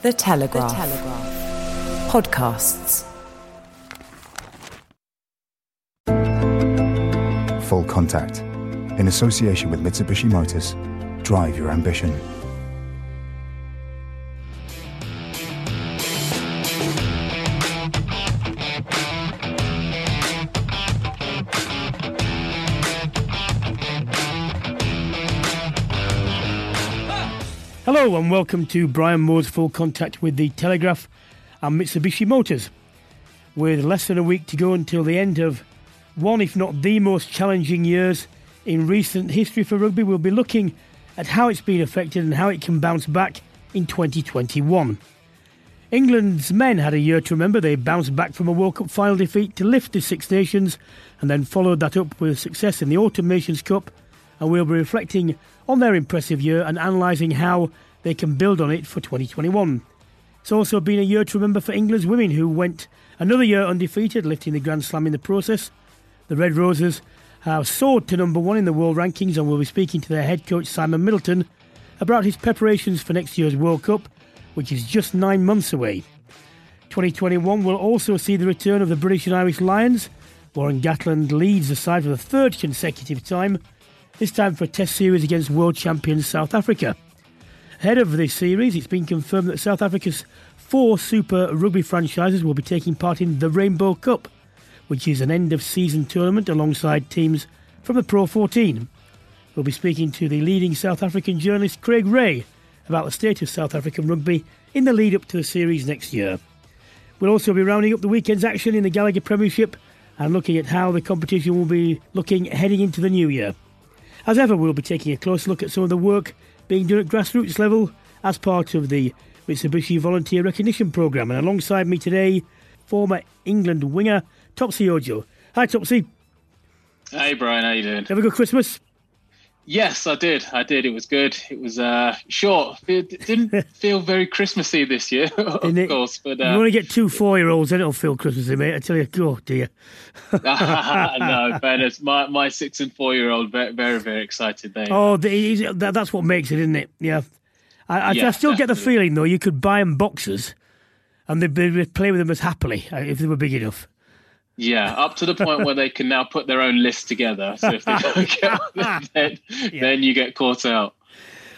The Telegraph. The Telegraph. Podcasts. Full Contact. In association with Mitsubishi Motors. Drive your ambition. Hello and welcome to Brian Moore's Full Contact with the Telegraph and Mitsubishi Motors. With less than a week to go until the end of one, if not the most challenging years in recent history for rugby, we'll be looking at how it's been affected and how it can bounce back in 2021. England's men had a year to remember. They bounced back from a World Cup final defeat to lift the Six Nations and then followed that up with success in the Autumn Nations Cup. And we'll be reflecting on their impressive year and analysing how they can build on it for 2021. It's also been a year to remember for England's women, who went another year undefeated, lifting the Grand Slam in the process. The Red Roses have soared to number one in the world rankings, and we'll be speaking to their head coach Simon Middleton about his preparations for next year's World Cup, which is just nine months away. 2021 will also see the return of the British and Irish Lions. Warren Gatland leads the side for the third consecutive time, this time for a test series against world champions South Africa. Ahead of this series, it's been confirmed that South Africa's four Super Rugby franchises will be taking part in the Rainbow Cup, which is an end of season tournament alongside teams from the Pro 14. We'll be speaking to the leading South African journalist Craig Ray about the state of South African rugby in the lead up to the series next year. We'll also be rounding up the weekend's action in the Gallagher Premiership and looking at how the competition will be looking heading into the new year. As ever, we'll be taking a close look at some of the work being done at grassroots level as part of the Mitsubishi Volunteer Recognition Programme. And alongside me today, former England winger Topsy Ojo. Hi, Topsy. Hey, Brian. How are you doing? Have a good Christmas. Yes, I did. I did. It was good. It was uh, short. It didn't feel very Christmassy this year, of Didn't course. But uh, you only get two four-year-olds, and it'll feel Christmassy, mate. I tell you, oh dear. no, fairness. My my six and four-year-old very very, very excited. They Oh, the, that, that's what makes it, isn't it? Yeah. I, I, Yeah, I still get the feeling though you could buy them boxes, and they'd be, play with them as happily uh, if they were big enough. Yeah, up to the point where they can now put their own list together. So if they don't get then then you get caught out.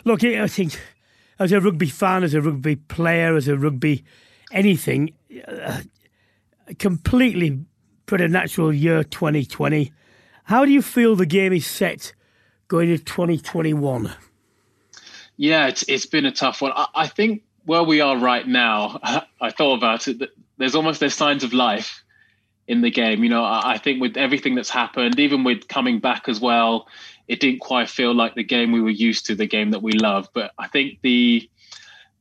Look, I think as a rugby fan, as a rugby player, as a rugby anything, uh, completely preternatural year 2020. How do you feel the game is set going into 2021? Yeah, it's it's been a tough one. I, I think where we are right now, I thought about it. That there's almost there's signs of life in the game. You know, I, I think with everything that's happened, even with coming back as well, it didn't quite feel like the game we were used to, the game that we love. But I think the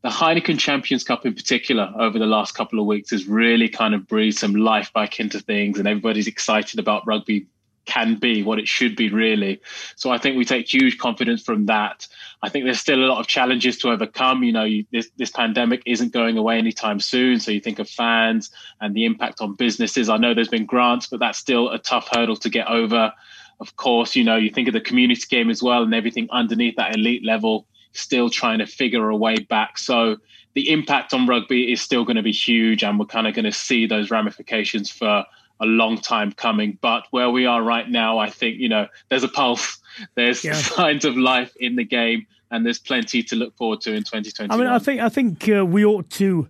the Heineken Champions Cup in particular over the last couple of weeks has really kind of breathed some life back into things, and everybody's excited about rugby can be what it should be really. So I think we take huge confidence from that. I think there's still a lot of challenges to overcome. You know, you, this this pandemic isn't going away anytime soon. So you think of fans and the impact on businesses. I know there's been grants, but that's still a tough hurdle to get over. Of course, you know, you think of the community game as well and everything underneath that elite level, still trying to figure a way back. So the impact on rugby is still going to be huge, and we're kind of going to see those ramifications for a long time coming. But where we are right now, I think, you know, there's a pulse, there's Yeah. signs of life in the game. and there's plenty to look forward to in 2020. I mean, I think I think uh, we ought to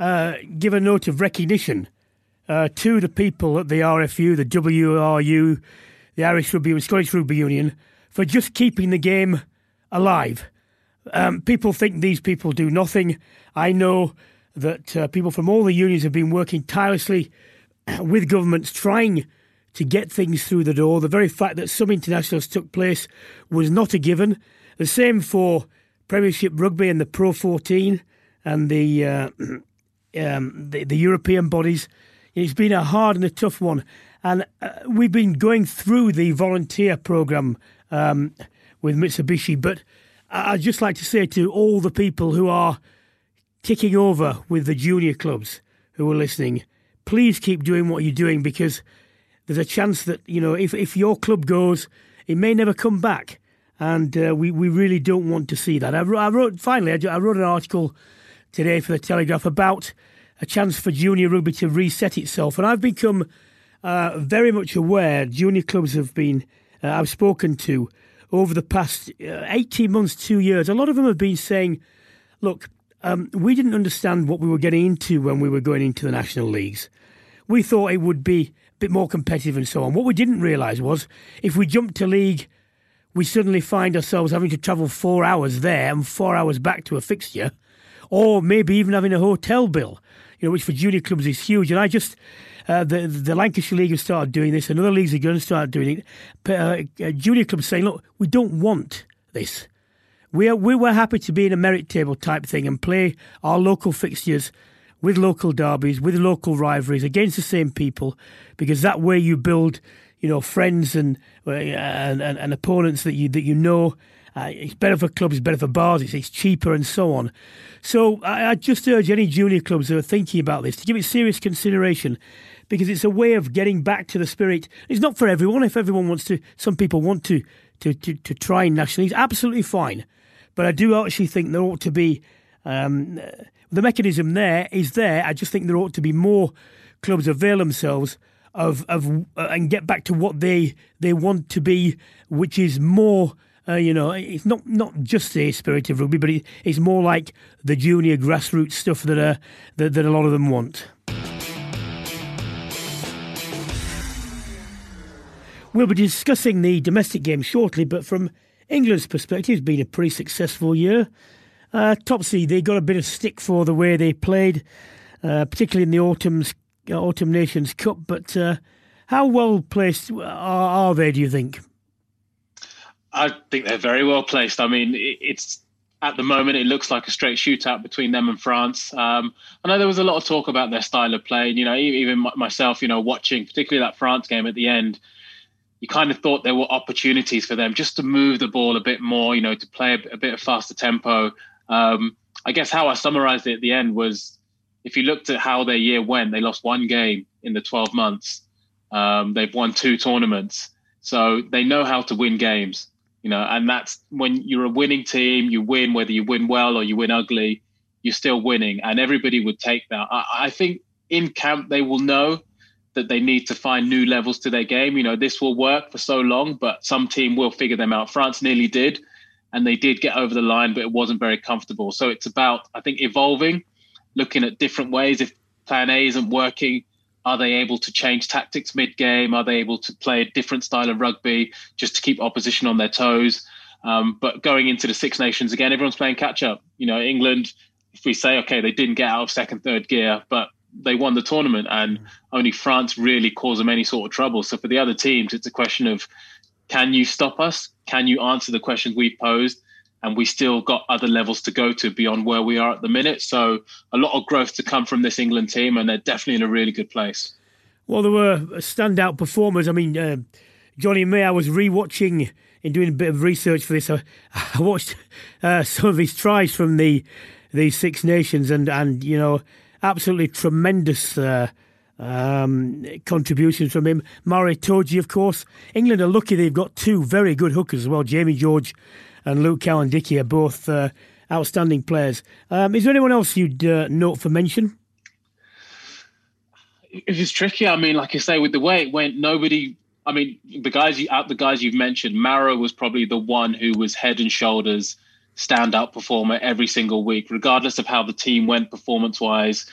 uh, give a note of recognition uh, to the people at the RFU, the WRU, the Irish Rugby and Scottish Rugby Union for just keeping the game alive. Um, people think these people do nothing. I know that uh, people from all the unions have been working tirelessly with governments trying to get things through the door. The very fact that some internationals took place was not a given. The same for Premiership Rugby and the Pro 14 and the, uh, um, the, the European bodies. It's been a hard and a tough one, and uh, we've been going through the volunteer program um, with Mitsubishi. But I'd just like to say to all the people who are ticking over with the junior clubs who are listening, please keep doing what you're doing because there's a chance that you know if if your club goes, it may never come back, and uh, we we really don't want to see that. I I wrote finally I wrote an article today for the Telegraph about a chance for junior rugby to reset itself, and I've become uh, very much aware. Junior clubs have been uh, I've spoken to over the past uh, 18 months, two years. A lot of them have been saying, "Look, um, we didn't understand what we were getting into when we were going into the national leagues. We thought it would be." A bit more competitive and so on. What we didn't realise was if we jumped to league, we suddenly find ourselves having to travel four hours there and four hours back to a fixture, or maybe even having a hotel bill, you know, which for junior clubs is huge. And I just, uh, the the Lancashire League has started doing this, and other leagues are going to start doing it. But, uh, uh, junior clubs saying, look, we don't want this. We are, we were happy to be in a merit table type thing and play our local fixtures with local derbies, with local rivalries against the same people, because that way you build, you know, friends and uh, and, and, and opponents that you that you know. Uh, it's better for clubs, it's better for bars, it's, it's cheaper, and so on. So I, I just urge any junior clubs that are thinking about this to give it serious consideration because it's a way of getting back to the spirit. It's not for everyone. If everyone wants to, some people want to to, to, to try nationally, it's absolutely fine. But I do actually think there ought to be um, the mechanism there is there. I just think there ought to be more clubs avail themselves of of uh, and get back to what they they want to be, which is more. Uh, you know, it's not not just the spirit of rugby, but it, it's more like the junior grassroots stuff that uh, that, that a lot of them want. We'll be discussing the domestic game shortly, but from England's perspective, it's been a pretty successful year. Uh, Topsy, they got a bit of stick for the way they played, uh, particularly in the autumn's uh, Autumn Nations Cup. But uh, how well placed are, are, they? Do you think? I think they're very well placed. I mean, it's at the moment it looks like a straight shootout between them and France. Um, I know there was a lot of talk about their style of play. And, You know, even myself, you know, watching particularly that France game at the end you kind of thought there were opportunities for them just to move the ball a bit more, you know, to play a, a bit of faster tempo. Um, I guess how I summarized it at the end was if you looked at how their year went, they lost one game in the 12 months. Um, they've won two tournaments. So they know how to win games, you know, and that's when you're a winning team, you win, whether you win well or you win ugly, you're still winning. And everybody would take that. I, I think in camp, they will know that they need to find new levels to their game. You know, this will work for so long, but some team will figure them out. France nearly did and they did get over the line, but it wasn't very comfortable. So it's about, I think, evolving, looking at different ways. If plan A isn't working, are they able to change tactics mid game? Are they able to play a different style of rugby just to keep opposition on their toes? Um, but going into the Six Nations again, everyone's playing catch up. You know, England, if we say, okay, they didn't get out of second, third gear, but they won the tournament and only France really caused them any sort of trouble. So for the other teams, it's a question of can you stop us? Can you answer the questions we've posed? And we still got other levels to go to beyond where we are at the minute. So a lot of growth to come from this England team, and they're definitely in a really good place. Well, there were standout performers. I mean, uh, Jonny May, I was rewatching in doing a bit of research for this. I, I watched uh, some of his tries from the the Six Nations, and and you know, absolutely tremendous. Uh, um, contributions from him. Maro Itoje, of course. England are lucky they've got two very good hookers as well. Jamie George and Luke Cowan-Dickie are both uh, outstanding players. Um, is there anyone else you'd uh, note for mention? It was tricky. I mean, like I say, with the way it went, nobody. I mean, the guys you out the guys you've mentioned, Maro was probably the one who was head and shoulders standout performer every single week, regardless of how the team went performance wise.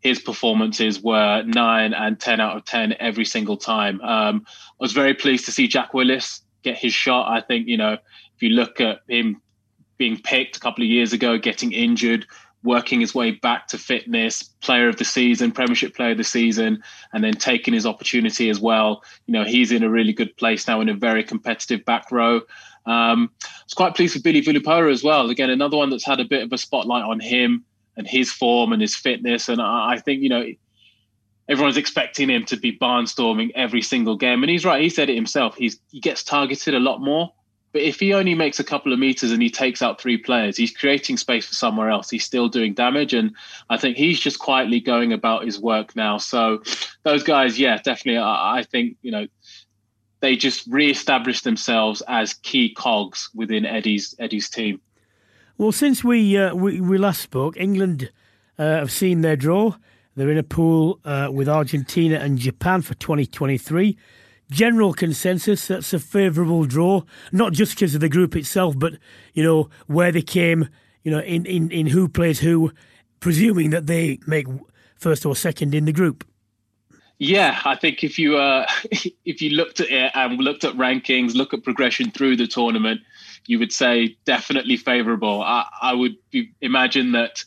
His performances were nine and 10 out of 10 every single time. Um, I was very pleased to see Jack Willis get his shot. I think, you know, if you look at him being picked a couple of years ago, getting injured, working his way back to fitness, player of the season, Premiership player of the season, and then taking his opportunity as well. You know, he's in a really good place now in a very competitive back row. Um, I was quite pleased with Billy Vunipola as well. Again, another one that's had a bit of a spotlight on him and his form and his fitness. And I, I think, you know, everyone's expecting him to be barnstorming every single game. And he's right. He said it himself. He's, he gets targeted a lot more. But if he only makes a couple of meters and he takes out three players, he's creating space for somewhere else. He's still doing damage. And I think he's just quietly going about his work now. So those guys, yeah, definitely. I, I think, you know, they just re-established themselves as key cogs within Eddie's Eddie's team. Well, since we uh, we, we, last spoke, England uh, have seen their draw. They're in a pool uh, with Argentina and Japan for 2023. General consensus that's a favourable draw, not just because of the group itself, but you know where they came, you know in, in, in who plays who, presuming that they make first or second in the group. Yeah, I think if you uh, if you looked at it and looked at rankings, look at progression through the tournament, you would say definitely favourable. I, I would be, imagine that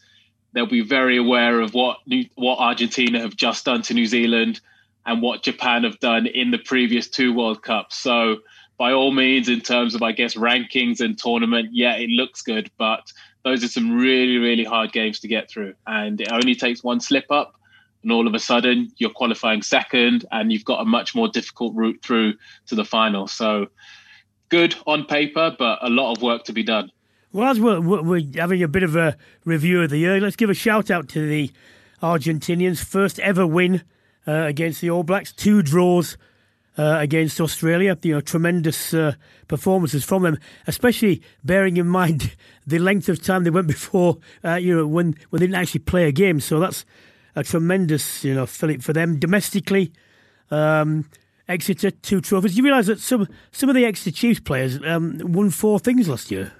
they'll be very aware of what New, what Argentina have just done to New Zealand and what Japan have done in the previous two World Cups. So by all means, in terms of I guess rankings and tournament, yeah, it looks good, but those are some really really hard games to get through, and it only takes one slip up and all of a sudden you're qualifying second and you've got a much more difficult route through to the final. So good on paper, but a lot of work to be done. Well, as we're, we're having a bit of a review of the year, let's give a shout out to the Argentinians' first ever win uh, against the All Blacks, two draws. Uh, against Australia, you know, tremendous uh, performances from them, especially bearing in mind the length of time they went before, uh, you know, when when they didn't actually play a game. So that's a tremendous, you know, fillip for them domestically. Um, Exeter two trophies. You realise that some some of the Exeter Chiefs players um, won four things last year.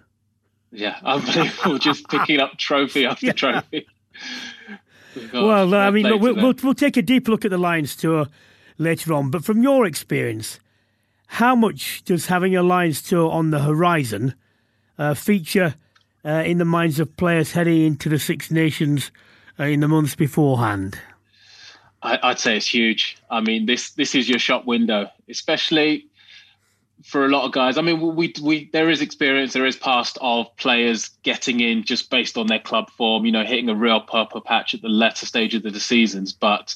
Yeah, unbelievable! Just picking up trophy after yeah. trophy. Gosh, well, I mean, look, we'll, we'll, we'll take a deep look at the Lions tour later on. But from your experience, how much does having a Lions tour on the horizon uh, feature uh, in the minds of players heading into the Six Nations Uh, in the months beforehand? I, would say it's huge. I mean, this this is your shop window, especially for a lot of guys. I mean, we we there is experience, there is past of players getting in just based on their club form. You know, hitting a real purple patch at the latter stage of the seasons, but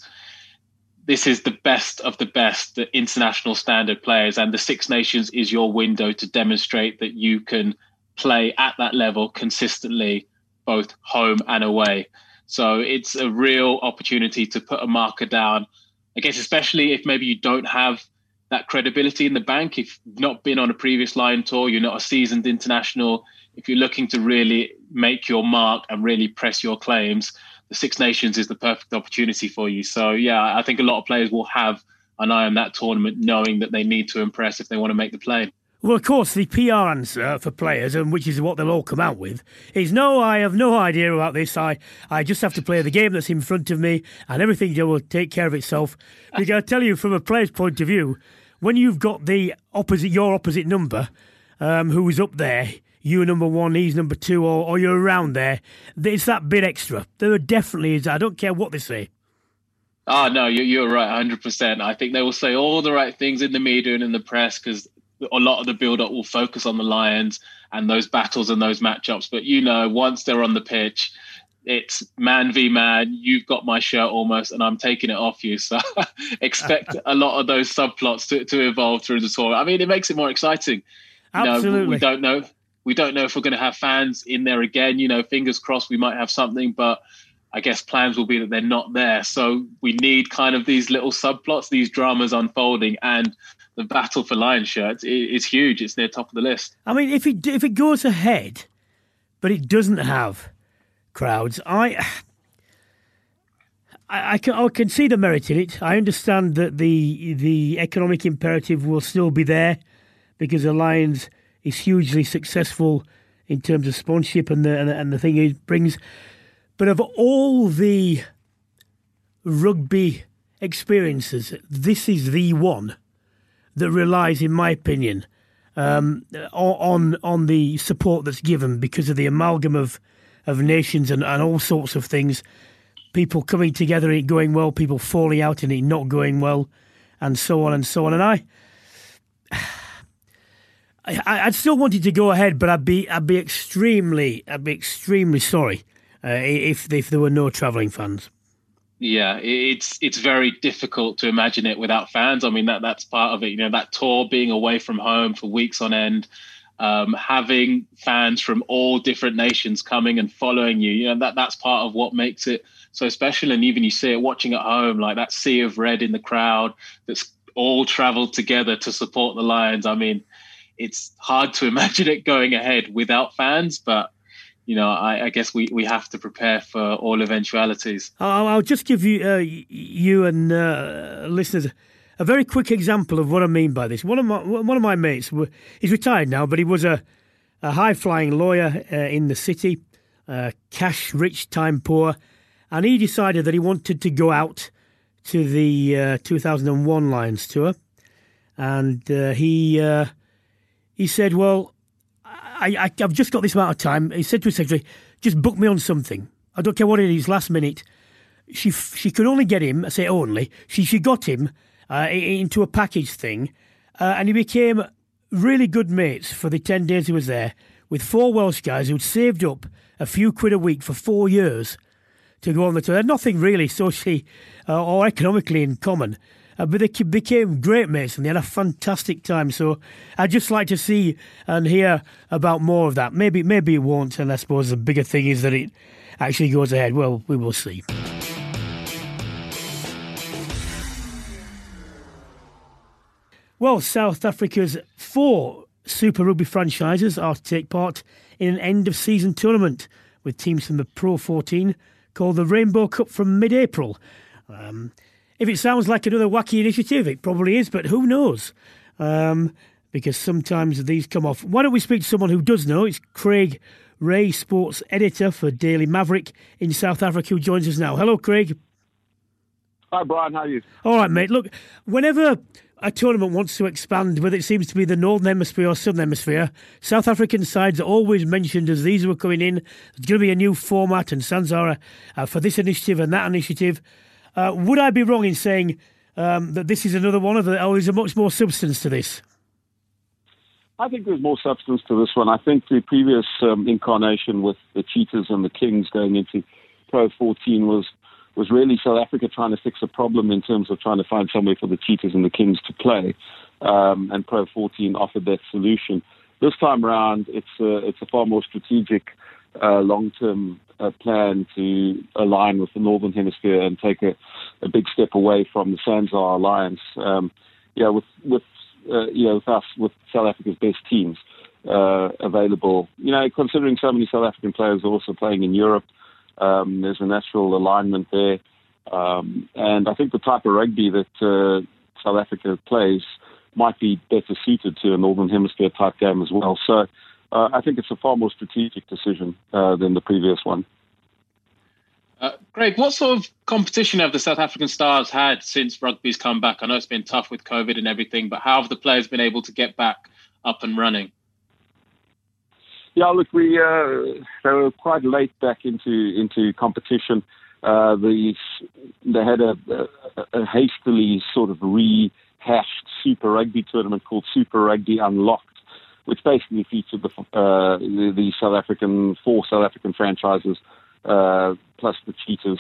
this is the best of the best, the international standard players, and the Six Nations is your window to demonstrate that you can play at that level consistently, both home and away. So it's a real opportunity to put a marker down. I guess, especially if maybe you don't have that credibility in the bank, if you've not been on a previous line tour, you're not a seasoned international, if you're looking to really make your mark and really press your claims, the Six Nations is the perfect opportunity for you. So, yeah, I think a lot of players will have an eye on that tournament, knowing that they need to impress if they want to make the play. Well, of course, the PR answer for players, and which is what they'll all come out with, is no, I have no idea about this. I, I just have to play the game that's in front of me, and everything will take care of itself. Because I tell you, from a player's point of view, when you've got the opposite, your opposite number, um, who is up there, you number one, he's number two, or, or you're around there, it's that bit extra. There are definitely is. I don't care what they say. Oh no, you're, you're right, hundred percent. I think they will say all the right things in the media and in the press because a lot of the build up will focus on the Lions and those battles and those matchups. But you know, once they're on the pitch, it's man v man. You've got my shirt almost, and I'm taking it off you. So expect a lot of those subplots to, to evolve through the tour. I mean, it makes it more exciting. You Absolutely. Know, we don't know. We don't know if we're going to have fans in there again. You know, fingers crossed we might have something, but I guess plans will be that they're not there. So we need kind of these little subplots, these dramas unfolding, and the battle for Lion shirts is huge. It's near top of the list. I mean, if it if it goes ahead, but it doesn't have crowds, I. I, I can, I can see the merit in it. I understand that the the economic imperative will still be there because the Lions is hugely successful in terms of sponsorship and the and the, and the thing it brings. But of all the rugby experiences, this is the one that relies, in my opinion, um, on on the support that's given because of the amalgam of of nations and, and all sorts of things. People coming together and it going well, people falling out and it not going well, and so on and so on. And I, I would still wanted to go ahead, but I'd be I'd be extremely I'd be extremely sorry uh, if if there were no travelling fans. Yeah, it's it's very difficult to imagine it without fans. I mean that that's part of it. You know that tour being away from home for weeks on end, um, having fans from all different nations coming and following you. You know that that's part of what makes it so special. And even you see it watching at home, like that sea of red in the crowd that's all travelled together to support the Lions. I mean, it's hard to imagine it going ahead without fans, but you know, I, I, guess we, we have to prepare for all eventualities. I'll, I'll just give you uh, you and uh, listeners a very quick example of what I mean by this. One of my one of my mates, he's retired now, but he was a, a high flying lawyer uh, in the city, uh, cash rich, time poor, and he decided that he wanted to go out to the uh, 2001 Lions tour, and uh, he he said, "Well." I, I, have just got this amount of time. He said to his secretary, just book me on something. I don't care what it is, last minute. She she could only get him, I say only, she, she got him uh, into a package thing, uh, and he became really good mates for the 10 days he was there with four Welsh guys who'd saved up a few quid a week for four years to go on the tour. They had nothing really socially uh, or economically in common. Uh, but they became great mates and they had a fantastic time. So I'd just like to see and hear about more of that. Maybe maybe it won't, and I suppose the bigger thing is that it actually goes ahead. Well, we will see. Well, South Africa's four Super Rugby franchises are to take part in an end of season tournament with teams from the Pro 14 called the Rainbow Cup from mid April. Um, if it sounds like another wacky initiative, it probably is, but who knows? Um, because sometimes these come off. Why don't we speak to someone who does know? It's Craig Ray, sports editor for Daily Maverick in South Africa, who joins us now. Hello, Craig. Hi, Brian. How are you? All right, mate. Look, whenever a tournament wants to expand, whether it seems to be the Northern Hemisphere or Southern Hemisphere, South African sides are always mentioned as these were coming in. There's going to be a new format and SANZAAR uh, for this initiative and that initiative. Uh, would I be wrong in saying um, that this is another one of the, or is there much more substance to this? I think there's more substance to this one. I think the previous um, incarnation with the Cheetahs and the Kings going into Pro 14 was was really South Africa trying to fix a problem in terms of trying to find somewhere for the Cheetahs and the Kings to play, um, and Pro 14 offered that solution. This time around, it's a, it's a far more strategic, uh, long-term a plan to align with the Northern Hemisphere and take a, a big step away from the SANZAAR alliance. Um, yeah, with with uh, you know with us with South Africa's best teams uh, available. You know, considering so many South African players are also playing in Europe, um, there's a natural alignment there. Um, and I think the type of rugby that uh, South Africa plays might be better suited to a Northern Hemisphere type game as well. So uh, I think it's a far more strategic decision uh, than the previous one. Uh, Craig, what sort of competition have the South African Stars had since rugby's come back? I know it's been tough with COVID and everything, but how have the players been able to get back up and running? Yeah, look, we uh, they were quite late back into into competition. Uh, the they had a, a, a hastily sort of rehashed Super Rugby tournament called Super Rugby Unlocked which basically featured the, uh, the, the South African four South African franchises uh, plus the Cheetahs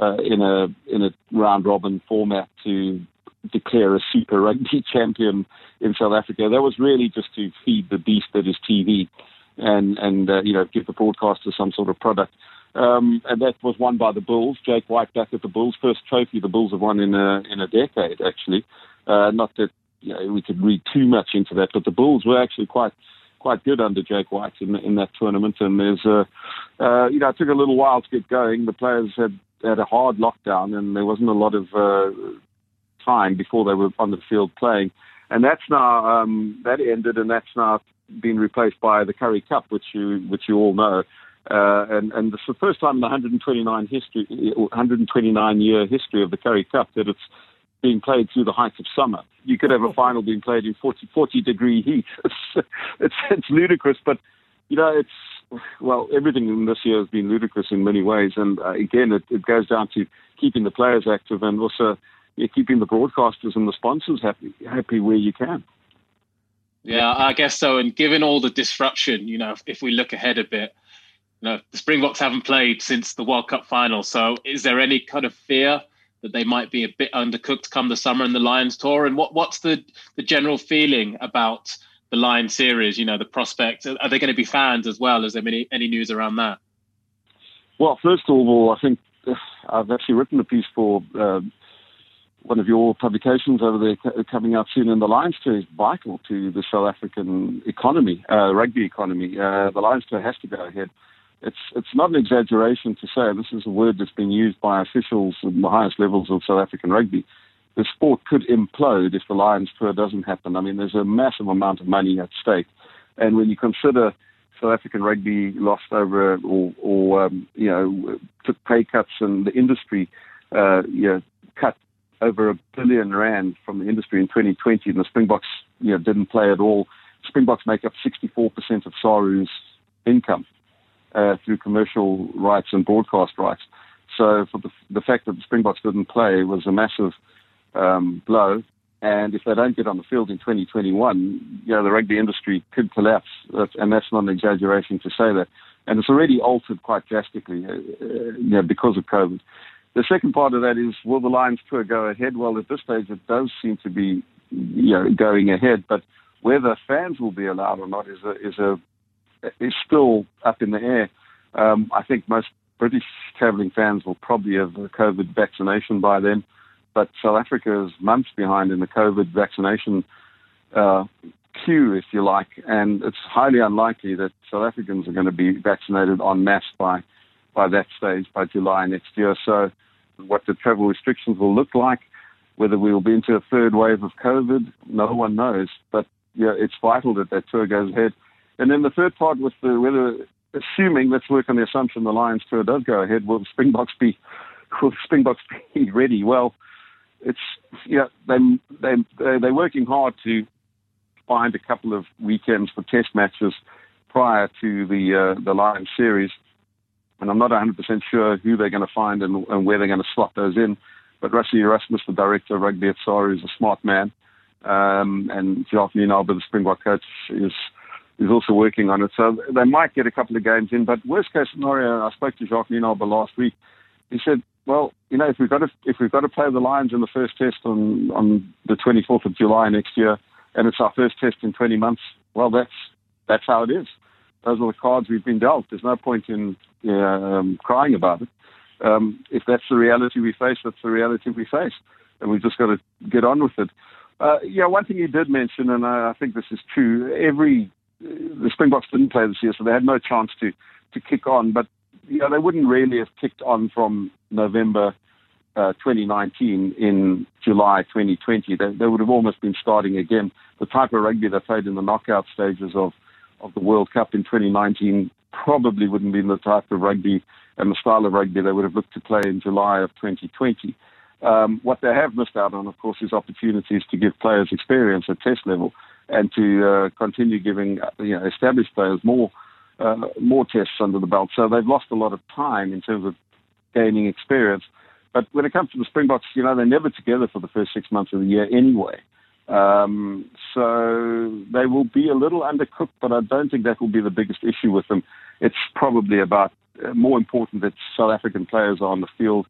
uh, in a in a round robin format to declare a Super Rugby champion in South Africa. That was really just to feed the beast that is TV, and and uh, you know give the broadcaster some sort of product. Um, and that was won by the Bulls. Jake White back at the Bulls, first trophy the Bulls have won in a in a decade actually. Uh, not that you know, we could read too much into that, but the Bulls were actually quite quite good under Jake White in in that tournament. And there's a uh, you know it took a little while to get going. The players had had a hard lockdown, and there wasn't a lot of uh, time before they were on the field playing. And that's now um, that ended, and that's now been replaced by the Currie Cup, which you which you all know. Uh, and, and it's the first time in the 129 history, 129 year history of the Currie Cup that it's being played through the height of summer. You could have a final being played in 40, 40 degree heat. It's, it's, it's ludicrous, but you know, it's well, everything in this year has been ludicrous in many ways. And uh, again, it, it goes down to keeping the players active and also yeah, keeping the broadcasters and the sponsors happy, happy where you can. Yeah, I guess so. And given all the disruption, you know, if, if we look ahead a bit, you know, the Springboks haven't played since the World Cup final. So is there any kind of fear that they might be a bit undercooked come the summer in the Lions tour? And what, what's the, the general feeling about the Lions series, you know, the prospects? Are they going to be fans as well? Is there any, any news around that? Well, first of all, I think uh, I've actually written a piece for uh, one of your publications over there coming out soon, and the Lions Tour is vital to the South African economy, uh, rugby economy. Uh, the Lions Tour has to go ahead. It's it's not an exaggeration to say this is a word that's been used by officials at the highest levels of South African rugby. The sport could implode if the Lions Tour doesn't happen. I mean, there's a massive amount of money at stake, and when you consider South African rugby lost over or, or um, you know took pay cuts and the industry uh, you know, cut over a billion rand from the industry in 2020, and the Springboks you know didn't play at all. Springboks make up 64% of SARU's income uh, through commercial rights and broadcast rights. So for the, the fact that the Springboks didn't play was a massive um, blow. And if they don't get on the field in 2021, you know, the rugby industry could collapse. and that's not an exaggeration to say that. And it's already altered quite drastically, uh, uh, you know, because of COVID. The second part of that is, will the Lions tour go ahead? Well, at this stage, it does seem to be, you know, going ahead. But whether fans will be allowed or not is a is a is still up in the air. Um, I think most British travelling fans will probably have a COVID vaccination by then, but South Africa is months behind in the COVID vaccination uh, queue, if you like, and it's highly unlikely that South Africans are going to be vaccinated en masse by by that stage, by July next year. So, what the travel restrictions will look like, whether we will be into a third wave of COVID, no one knows. But yeah, it's vital that that tour goes ahead. And then the third part was the whether, assuming let's work on the assumption the Lions tour does go ahead, will Springboks be will Springboks be ready? Well, it's yeah, they they they're working hard to find a couple of weekends for test matches prior to the uh, the Lions series and I'm not 100% sure who they're going to find and, and where they're going to slot those in. But Rassie Erasmus, the director of rugby at SARU, is a smart man, um, and Jacques Nienaber, the Springbok coach, is is also working on it. So they might get a couple of games in. But worst case scenario, I spoke to Jacques Nienaber last week. He said, "Well, you know, if we've got to if we've got to play the Lions in the first test on on the 24th of July next year, and it's our first test in 20 months, well, that's that's how it is." those are the cards we've been dealt. There's no point in um, crying about it. Um, if that's the reality we face, that's the reality we face, and we've just got to get on with it. Uh, yeah, one thing you did mention, and I think this is true. Every the Springboks didn't play this year, so they had no chance to to kick on. But you know, they wouldn't really have kicked on from November uh, 2019 in July 2020. They, they would have almost been starting again. The type of rugby they played in the knockout stages of of the World Cup in 2019 probably wouldn't be the type of rugby and the style of rugby they would have looked to play in July of 2020. Um, what they have missed out on, of course, is opportunities to give players experience at test level and to uh, continue giving you know, established players more uh, more tests under the belt. So they've lost a lot of time in terms of gaining experience. But when it comes to the Springboks, you know, they're never together for the first six months of the year anyway. Um, so they will be a little undercooked, but I don't think that will be the biggest issue with them. It's probably about uh, more important that South African players are on the field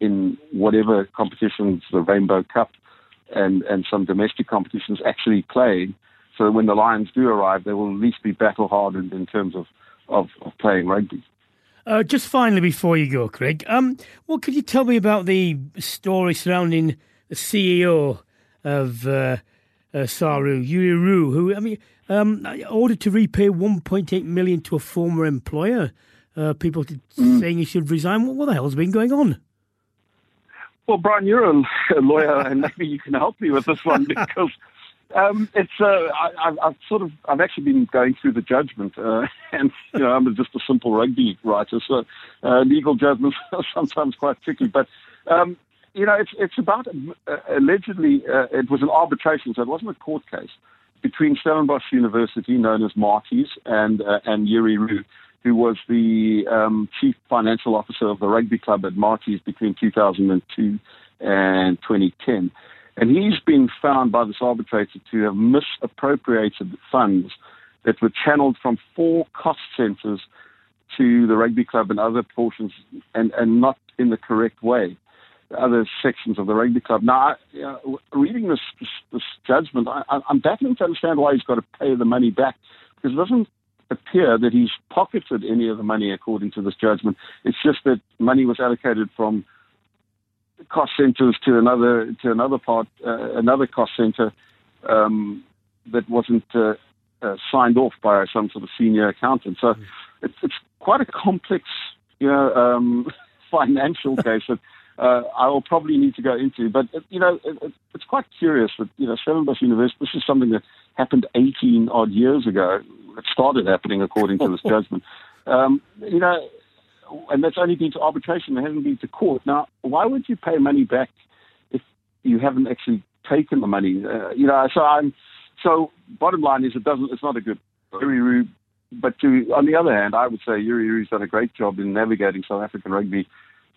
in whatever competitions, the Rainbow Cup and, and some domestic competitions actually playing. So when the Lions do arrive, they will at least be battle hardened in terms of, of, of playing rugby. Uh, just finally, before you go, Craig, um, what could you tell me about the story surrounding the CEO of uh, uh, SARU, Jurie who, I mean, um, ordered to repay 1.8 million to a former employer. Uh, people mm. saying he should resign. What, what the hell's been going on? Well, Brian, you're a lawyer, and maybe you can help me with this one because Um, it's uh, I, have sort of I've actually been going through the judgment, uh, and you know I'm just a simple rugby writer, so uh, legal judgments are sometimes quite tricky. But um, you know, it's it's about uh, allegedly uh, it was an arbitration, so it wasn't a court case between Stellenbosch University, known as Maties, and uh, and Jurie Roux, who was the um, chief financial officer of the rugby club at Maties between 2002 and 2010. And he's been found by this arbitrator to have misappropriated funds that were channeled from four cost centres to the rugby club and other portions and, and not in the correct way, other sections of the rugby club. Now, I, reading this, this, this judgment, I, I'm battling to understand why he's got to pay the money back because it doesn't appear that he's pocketed any of the money according to this judgment. It's just that money was allocated from cost centers to another to another part, uh, another cost center um, that wasn't uh, uh, signed off by some sort of senior accountant. So mm. it's, it's quite a complex, you know, um, financial case that uh, I will probably need to go into. But you know, it, it's quite curious that you know Stellenbosch University. This is something that happened 18 odd years ago. It started happening according to this judgment. Um, you know, and that's only been to arbitration. It hasn't been to court. Now, why would you pay money back if you haven't actually taken the money? Uh, you know, so I'm so bottom line is it doesn't. It's not a good But to, on the other hand, I would say Jurie Roux's done a great job in navigating South African rugby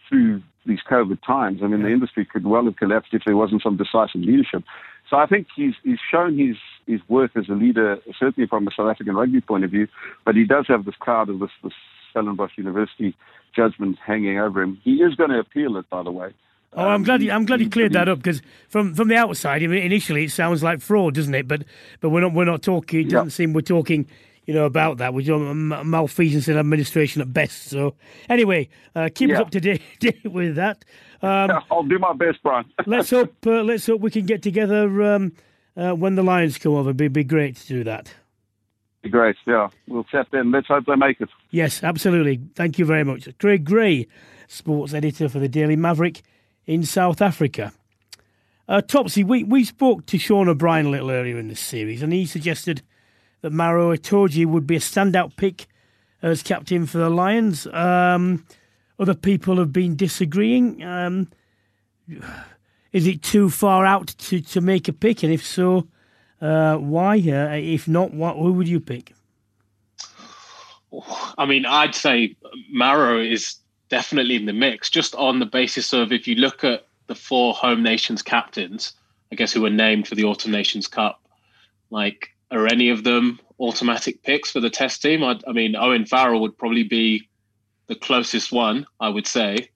through these COVID times. I mean, the industry could well have collapsed if there wasn't some decisive leadership. So I think he's he's shown his his work as a leader, certainly from a South African rugby point of view. But he does have this cloud of this this Stellenbosch University judgment hanging over him. He is going to appeal it, by the way. Oh, I'm glad. You, um, I'm glad you cleared that up because from from the outside, initially it sounds like fraud, doesn't it? But but we're not we're not talking. It doesn't seem we're talking, you know, about that. We're talking malfeasance in administration at best. So anyway, uh, keep us up to date, with that. Um, I'll do my best, Brian. let's hope. Uh, let's hope we can get together um, uh, when the Lions come over. It'd be, be great to do that be great. Yeah, we'll chat then. Let's hope they make it. Yes, absolutely. Thank you very much. Craig Ray, sports editor for the Daily Maverick in South Africa. Uh, Topsy, we, we spoke to Sean O'Brien a little earlier in this series, and he suggested that Maro Itoje would be a standout pick as captain for the Lions. Um, other people have been disagreeing. Um, is it too far out to, to make a pick? And if so, uh, why? Uh, if not, what, who would you pick? I mean, I'd say Maro is definitely in the mix, just on the basis of if you look at the four home nations captains, I guess who were named for the Autumn Nations Cup, like are any of them automatic picks for the test team? I, I mean, Owen Farrell would probably be the closest one, I would say.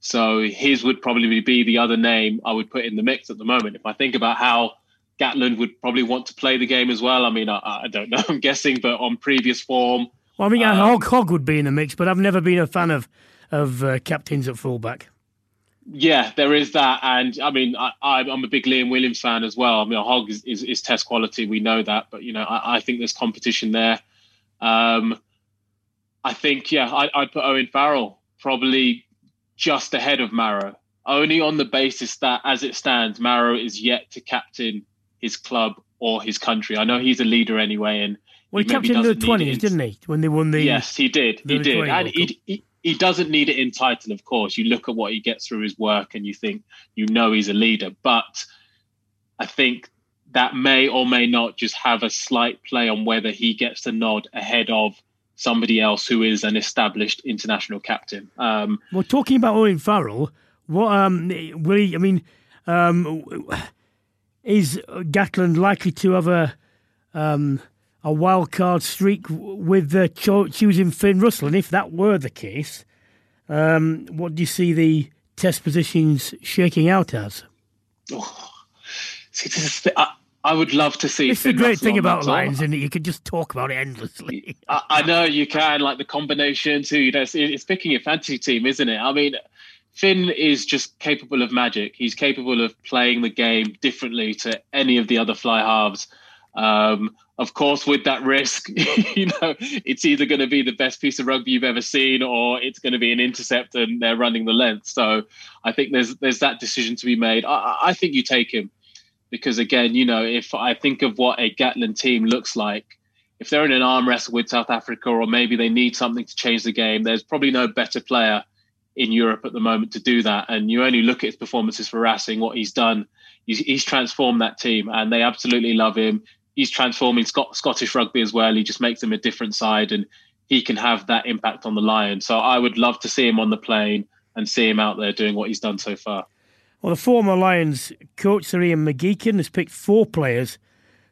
So his would probably be the other name I would put in the mix at the moment. If I think about how Gatland would probably want to play the game as well. I mean, I, I don't know. I'm guessing, but on previous form. Well, I mean, um, Hogg, Hogg would be in the mix, but I've never been a fan of of uh, captains at fullback. Yeah, there is that, and I mean, I, am a big Liam Williams fan as well. I mean, Hogg is, is, is test quality, we know that, but you know, I, I think there's competition there. Um, I think, yeah, I, I'd put Owen Farrell probably just ahead of Maro, only on the basis that, as it stands, Maro is yet to captain his club or his country. I know he's a leader anyway, and well, he, he captained the twenties, didn't he? When they won the yes, he did, he did, and he, he, he doesn't need it in title. Of course, you look at what he gets through his work, and you think you know he's a leader. But I think that may or may not just have a slight play on whether he gets the nod ahead of somebody else who is an established international captain. Um, well, talking about Owen Farrell, what um, will he? I mean. Um, is Gatland likely to have a um, a wild card streak with uh, cho- choosing Finn Russell? And if that were the case, um, what do you see the test positions shaking out as? Oh, see, I, I, would love to see. It's Finn the great Russell thing about lines, isn't it? You can just talk about it endlessly. I, I know you can, like the combination too. You know, it's, it's picking a fantasy team, isn't it? I mean, Finn is just capable of magic. He's capable of playing the game differently to any of the other fly halves. Um, of course, with that risk, you know, it's either going to be the best piece of rugby you've ever seen, or it's going to be an intercept and they're running the length. So, I think there's there's that decision to be made. I, I think you take him. because again, you know, if I think of what a Gatland team looks like, if they're in an arm wrestle with South Africa, or maybe they need something to change the game, there's probably no better player in Europe at the moment to do that. And you only look at his performances for Racing, what he's done. He's, he's transformed that team, and they absolutely love him. He's transforming Scot- Scottish rugby as well. He just makes them a different side, and he can have that impact on the Lions. So I would love to see him on the plane and see him out there doing what he's done so far. Well, the former Lions coach Sir Ian McGeechan has picked four players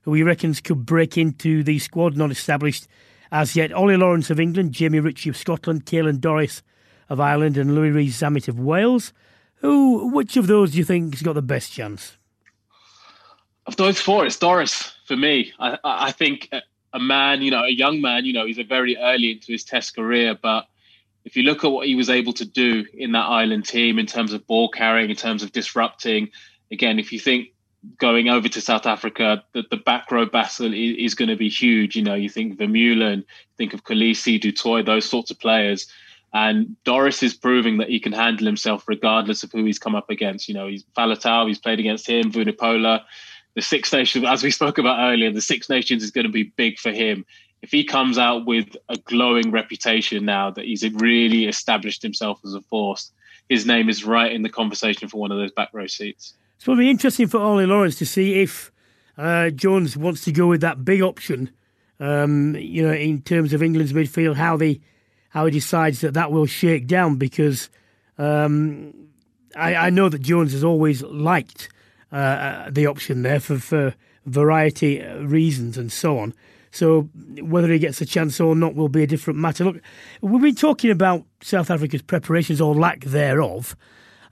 who he reckons could break into the squad not established as yet. Ollie Lawrence of England, Jamie Ritchie of Scotland, Caelan Doris of Ireland, and Louis Rees-Zammit of Wales. Who, which of those do you think has got the best chance? Of those four, it's Doris for me. I, I think a man, you know, a young man, you know, he's a very early into his Test career, but if you look at what he was able to do in that Ireland team in terms of ball carrying, in terms of disrupting, again, if you think going over to South Africa, the, the back row battle is, is going to be huge. You know, you think Vermeulen, think of Kolisi, du Toit, those sorts of players. And Doris is proving that he can handle himself regardless of who he's come up against. You know, he's Faletau, he's played against him, Vunipola. The Six Nations, as we spoke about earlier, the Six Nations is going to be big for him if he comes out with a glowing reputation now that he's really established himself as a force, his name is right in the conversation for one of those back row seats. So it'll be interesting for Ollie Lawrence to see if uh, Jones wants to go with that big option. Um, you know, in terms of England's midfield, how they how he decides that that will shake down because um, I, I, know that Jones has always liked uh, uh the option there for, for variety reasons and so on. So whether he gets a chance or not will be a different matter. Look, we've been talking about South Africa's preparations or lack thereof.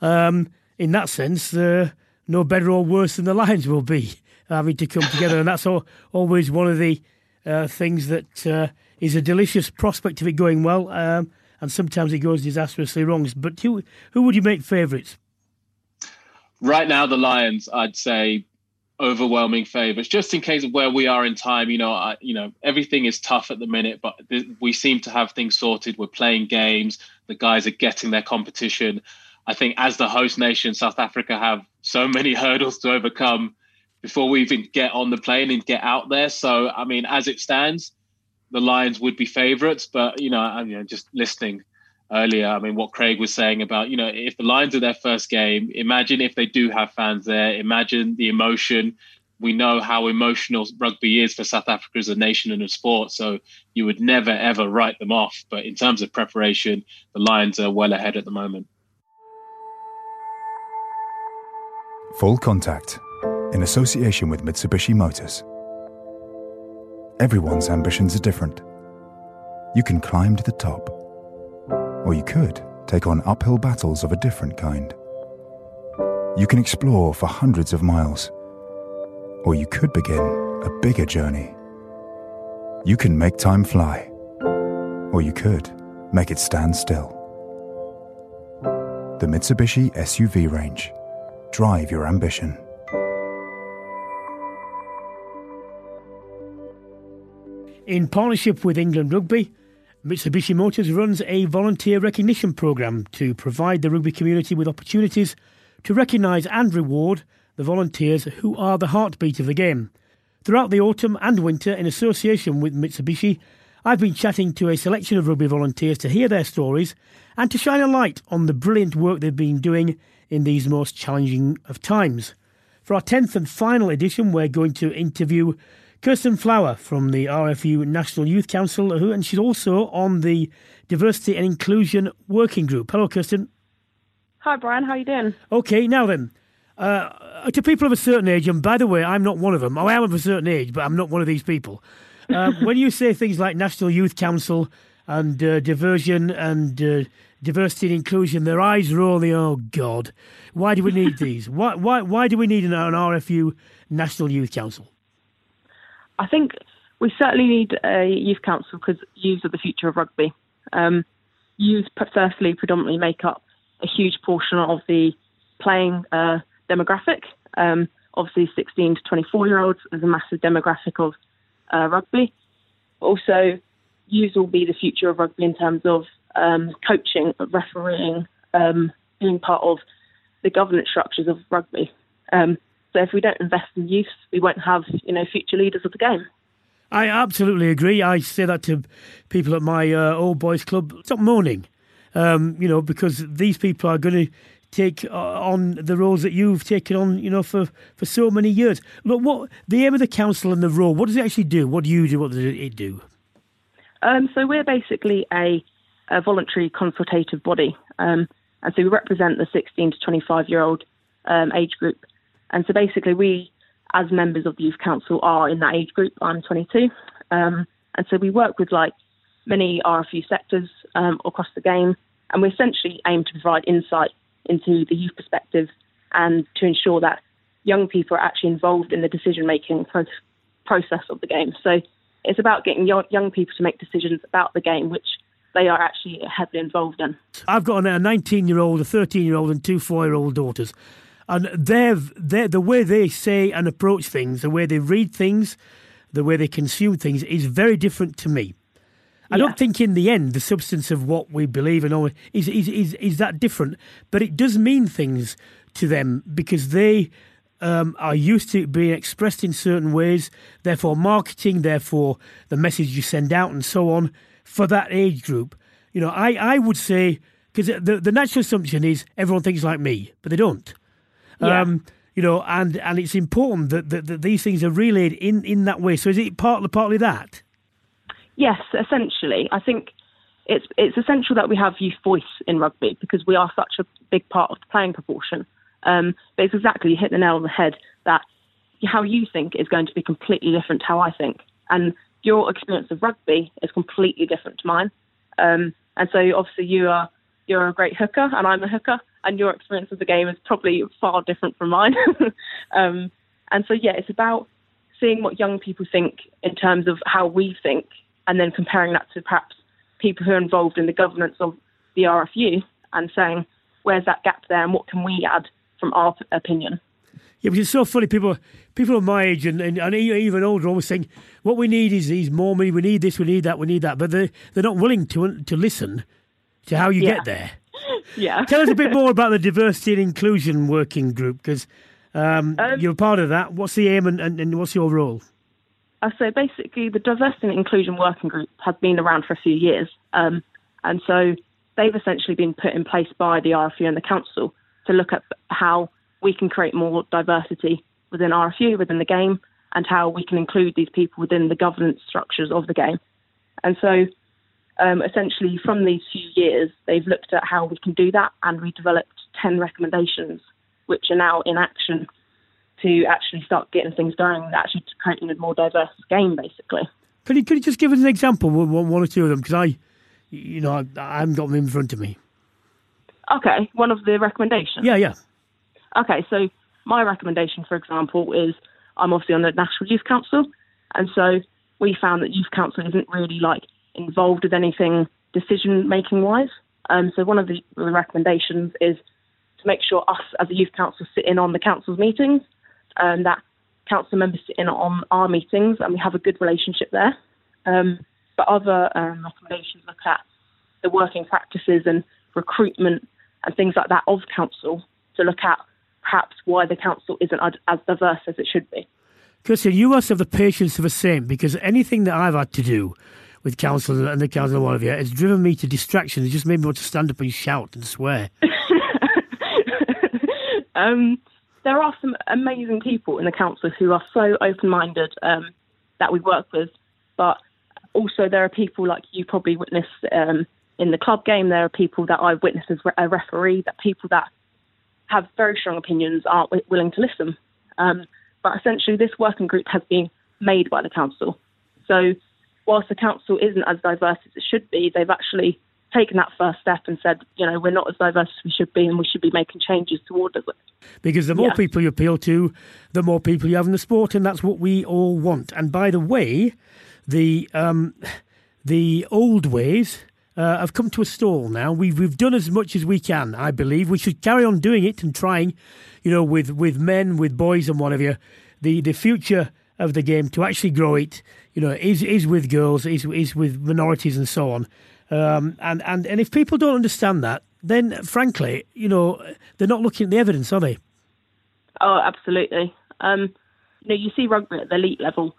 Um, in that sense, uh, no better or worse than the Lions will be having to come together, and that's all, always one of the uh, things that uh, is a delicious prospect of it going well. Um, and sometimes it goes disastrously wrong. But who who would you make favourites? Right now, the Lions, I'd say overwhelming favorites just in case of where we are in time. You know I, you know everything is tough at the minute but th- we seem to have things sorted. We're playing games. The guys are getting their competition. I think as the host nation south africa have so many hurdles to overcome before we even get on the plane and get out there. So i mean as it stands the lions would be favorites but you know i'm you know, just listening earlier. I mean, what Craig was saying about, you know, if the Lions are their first game, imagine if they do have fans there. Imagine the emotion. We know how emotional rugby is for South Africa as a nation and a sport. So you would never, ever write them off. But in terms of preparation, the Lions are well ahead at the moment. Full contact in association with Mitsubishi Motors. Everyone's ambitions are different. You can climb to the top or you could take on uphill battles of a different kind. You can explore for hundreds of miles, or you could begin a bigger journey. You can make time fly, or you could make it stand still. The Mitsubishi SUV range. Drive your ambition. In partnership with England Rugby, Mitsubishi Motors runs a volunteer recognition programme to provide the rugby community with opportunities to recognise and reward the volunteers who are the heartbeat of the game. Throughout the autumn and winter, in association with Mitsubishi, I've been chatting to a selection of rugby volunteers to hear their stories and to shine a light on the brilliant work they've been doing in these most challenging of times. For our 10th and final edition, we're going to interview Kirsten Flower from the RFU National Youth Council, who, and she's also on the Diversity and Inclusion Working Group. Hello, Kirsten. Hi, Brian. How are you doing? Okay, now then, uh, to people of a certain age, and by the way, I'm not one of them. I am of a certain age, but I'm not one of these people. Uh, when you say things like National Youth Council and uh, diversion and uh, diversity and inclusion, their eyes roll. The oh God, why do we need these? why why why do we need an, an RFU National Youth Council? I think we certainly need a youth council because youths are the future of rugby. Um, youth, firstly, predominantly make up a huge portion of the playing uh, demographic. Um, obviously, 16 to 24 year olds is a massive demographic of uh, rugby. Also, youths will be the future of rugby in terms of um, coaching, refereeing, um, being part of the governance structures of rugby. So if we don't invest in youth, we won't have you know future leaders of the game. I absolutely agree. I say that to people at my uh, old boys club. Stop moaning, um, you know, because these people are going to take uh, on the roles that you've taken on, you know, for, for so many years. Look, what the aim of the council and the role, what does it actually do? What do you do? What does it do? Um, so we're basically a, a voluntary consultative body, um, and so we represent the 16 to 25 year old um, age group. And so basically, we as members of the youth council are in that age group. I'm 22, um, and so we work with like many RFU sectors um, across the game, and we essentially aim to provide insight into the youth perspective and to ensure that young people are actually involved in the decision making pro- process of the game. So it's about getting young, young people to make decisions about the game, which they are actually heavily involved in. I've got a 19 year old, a 13 year old, and two four year old daughters. And they've, they're, the way they say and approach things, the way they read things, the way they consume things is very different to me. I don't think in the end the substance of what we believe and all is, is, is, is that different, but it does mean things to them because they um, are used to being expressed in certain ways. Therefore, marketing, therefore the message you send out, and so on for that age group. You know, I, I would say because the the natural assumption is everyone thinks like me, but they don't. Yeah. Um, you know, and, and it's important that, that, that these things are relayed in, in that way. So is it partly partly that? Yes, essentially. I think it's it's essential that we have youth voice in rugby because we are such a big part of the playing proportion. Um, but it's exactly you hit the nail on the head that how you think is going to be completely different to how I think, and your experience of rugby is completely different to mine. Um, and so obviously you are you're a great hooker and I'm a hooker, and your experience of the game is probably far different from mine. um, and so yeah, it's about seeing what young people think in terms of how we think and then comparing that to perhaps people who are involved in the governance of the RFU and saying, where's that gap there and what can we add from our p- opinion? Yeah, because it's so funny. People, people of my age and, and, and even older, always saying, "What we need is, is more money. We need this. We need that. We need that." But they they're not willing to to listen to how you Yeah. get there. Yeah. Tell us a bit more about the diversity and inclusion working group because um, Um, you're part of that. What's the aim and, and, and what's your role? Uh, so basically, the diversity and inclusion working group has been around for a few years, um, and so they've essentially been put in place by the RFU and the council to look at how we can create more diversity within RFU, within the game, and how we can include these people within the governance structures of the game. And so, um, essentially, from these few years, they've looked at how we can do that, and we developed ten recommendations, which are now in action to actually start getting things going, actually to creating a more diverse game, basically. Could you could you just give us an example, one, one one or two of them? Because I, you know, I, I haven't got them in front of me. Okay, one of the recommendations. Yeah, yeah. Okay, so my recommendation, for example, is I'm obviously on the National Youth Council, and so we found that Youth Council isn't really like involved with anything decision making wise. Um, so one of the, the recommendations is to make sure us as a youth council sit in on the council's meetings, and that council members sit in on our meetings, and we have a good relationship there. Um, but other um, recommendations look at the working practices and recruitment and things like that of council to look at perhaps why the council isn't as- diverse as it should be. Kirsten, you must have the patience of a saint because anything that I've had to do with council and the council and all of you has driven me to distraction. It just made me want to stand up and shout and swear. um, there are some amazing people in the council who are so open-minded um, that we work with, but also there are people like you probably witnessed um, in the club game. There are people that I've witnessed as a referee. That people that have very strong opinions aren't wi- willing to listen. Um, but essentially, this working group has been made by the council. So, whilst the council isn't as diverse as it should be, they've actually taken that first step and said, you know, we're not as diverse as we should be, and we should be making changes towards it. Because the more Yeah. people you appeal to, the more people you have in the sport, and that's what we all want. And by the way, the um, the old ways uh, have come to a stall now. We've we've done as much as we can. I believe we should carry on doing it and trying, you know, with with men, with boys, and whatever. The the future of the game to actually grow it, you know, is is with girls, is is with minorities, and so on. Um, and and and if people don't understand that, then frankly, you know, they're not looking at the evidence, are they? Oh, absolutely. Um, you know, you see rugby at the elite level.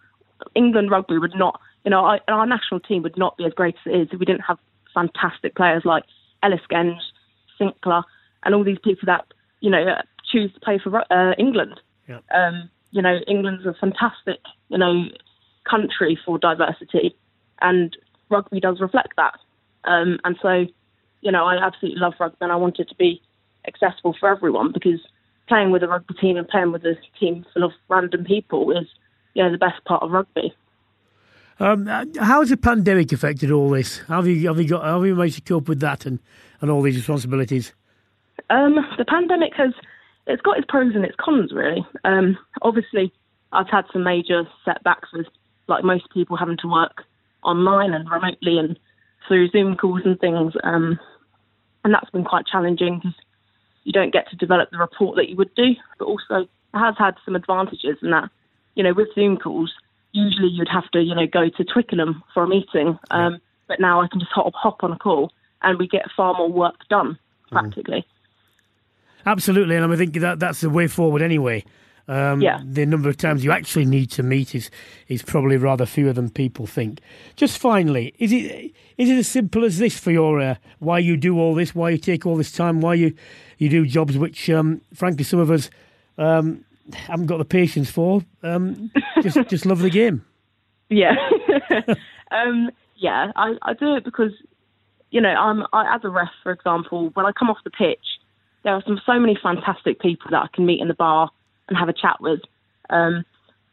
England rugby would not, you know, our, our national team would not be as great as it is if we didn't have fantastic players like Ellis Genge, Sinckler, and all these people that you know choose to play for uh, England. Yeah. Um, you know, England's a fantastic, you know, country for diversity, and rugby does reflect that. Um, and so, you know, I absolutely love rugby, and I want it to be accessible for everyone because playing with a rugby team and playing with a team full of random people is, you know, the best part of rugby. Um, how has the pandemic affected all this? How have you have you got how have you managed to cope with that and, and all these responsibilities? Um, the pandemic has it's got its pros and its cons really. Um, obviously, I've had some major setbacks with like most people having to work online and remotely and through Zoom calls and things, um, and that's been quite challenging because you don't get to develop the report that you would do. But also, it has had some advantages in that, you know, with Zoom calls, usually you'd have to, you know, go to Twickenham for a meeting, um, but now I can just hop hop on a call and we get far more work done practically. Absolutely, and I think that that's the way forward anyway. Um, Yeah. The number of times you actually need to meet is is probably rather fewer than people think. Just finally, is it is it as simple as this for your uh, why you do all this, why you take all this time, why you you do jobs which, um, frankly, some of us um, haven't got the patience for. Um, just just love the game. Yeah. um, yeah, I, I do it because, you know, I'm I, as a ref, for example, when I come off the pitch, there are some so many fantastic people that I can meet in the bar and have a chat with. Um,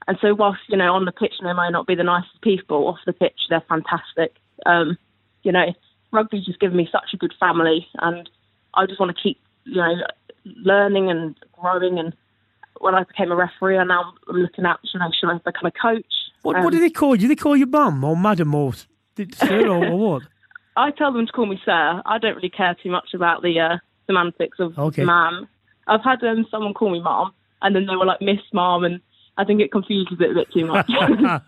and so, whilst you know on the pitch they might not be the nicest people, off the pitch they're fantastic. Um, you know, rugby's just given me such a good family, and I just want to keep you know learning and growing. And when I became a referee, and now I'm looking at you know should I become a coach? What, Um, what do they call you? Do they call you mum or madam or sir or, or what? I tell them to call me sir. I don't really care too much about the uh, semantics of Okay. ma'am. I've had um, someone call me mom, and then they were like Miss Mom, and I think it confuses it a bit too much.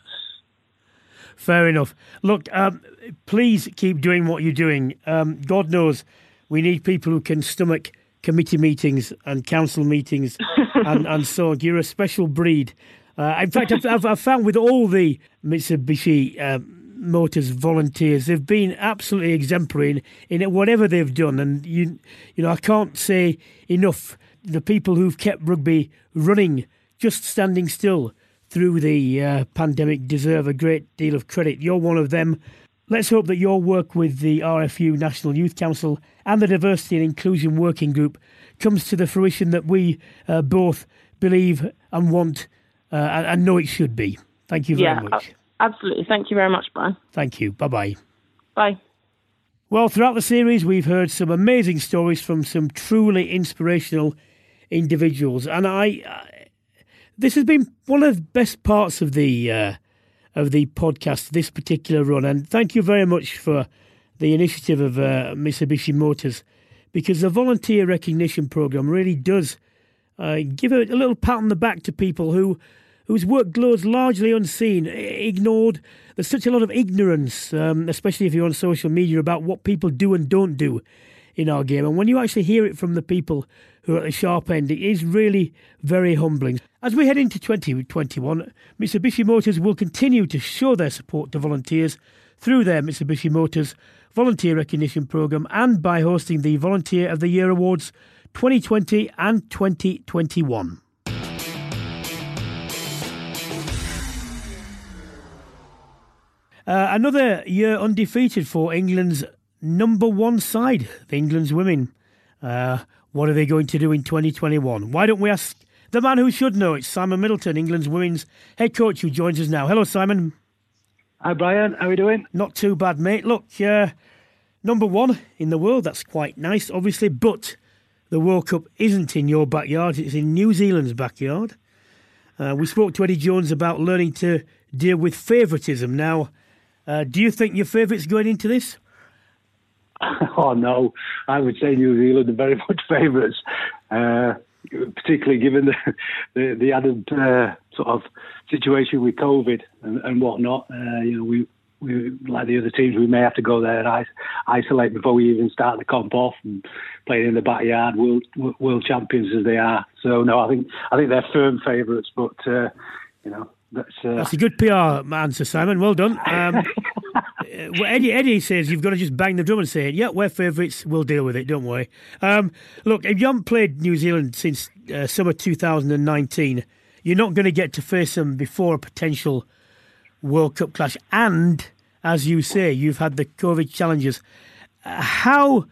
Fair enough. Look, um, please keep doing what you're doing. Um, God knows we need people who can stomach committee meetings and council meetings and, and so on. You're a special breed. Uh, in fact, I've, I've, found with all the Mitsubishi um, Motors volunteers, they've been absolutely exemplary in, in whatever they've done. And you, you know, I can't say enough the people who've kept rugby running, just standing still through the uh, pandemic, deserve a great deal of credit. You're one of them. Let's hope that your work with the RFU National Youth Council and the Diversity and Inclusion Working Group comes to the fruition that we uh, both believe and want uh, and, know it should be. Thank you very yeah, much. absolutely. Thank you very much, Brian. Thank you. Bye bye. Bye. Well, throughout the series, we've heard some amazing stories from some truly inspirational individuals, and I, uh, this has been one of the best parts of the uh, of the podcast, this particular run. And thank you very much for the initiative of uh, Mitsubishi Motors, because the volunteer recognition program really does uh, give a, a little pat on the back to people who whose work goes largely unseen, ignored. There's such a lot of ignorance, um, especially if you're on social media, about what people do and don't do in our game. And when you actually hear it from the people who are at the sharp end, it is really very humbling. As we head into 2021, Mitsubishi Motors will continue to show their support to volunteers through their Mitsubishi Motors Volunteer Recognition Programme and by hosting the Volunteer of the Year Awards 2020 and 2021. Uh, another year undefeated for England's number one side, the England's women. Uh, what are they going to do in 2021? Why don't we ask the man who should know? It's Simon Middleton, England's women's head coach, who joins us now. Hello, Simon. Hi, Brian. How are we doing? Not too bad, mate. Look, uh, number one in the world, that's quite nice, obviously, but the World Cup isn't in your backyard, it's in New Zealand's backyard. Uh, we spoke to Eddie Jones about learning to deal with favouritism. Now, uh, do you think your favourites going into this? Oh no, I would say New Zealand are very much favourites, uh, particularly given the the, the added uh, sort of situation with COVID and, and whatnot. Uh, you know, we we, like the other teams, we may have to go there and isolate before we even start the comp off and playing in the backyard, world world champions as they are. So no, I think I think they're firm favourites, but uh, you know that's uh, that's a good PR answer, Simon. Well done. Um, Eddie Eddie says you've got to just bang the drum and say, "Yeah, we're favourites. We'll deal with it. Don't worry." Um, look, if you haven't played New Zealand since uh, summer 2019, you're not going to get to face them before a potential World Cup clash. And as you say, you've had the COVID challenges. Uh, how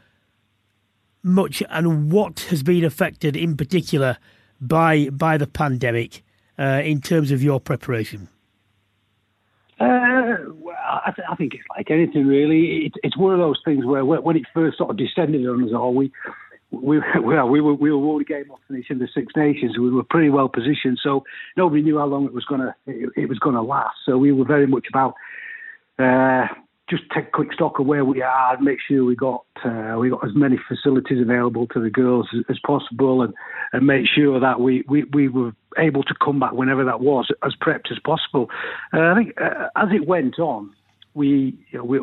much and what has been affected in particular by by the pandemic uh, in terms of your preparation? I, th- I, think it's like anything really. It, it's one of those things where when it first sort of descended on us all, we we well we were we were one game off finishing the Six Nations. We were pretty well positioned, so nobody knew how long it was gonna it, it was gonna last. So we were very much about uh, just take quick stock of where we are, make sure we got uh, we got as many facilities available to the girls as, as possible, and, and make sure that we, we, we were able to come back whenever that was as prepped as possible. Uh, I think uh, as it went on, we, you know, we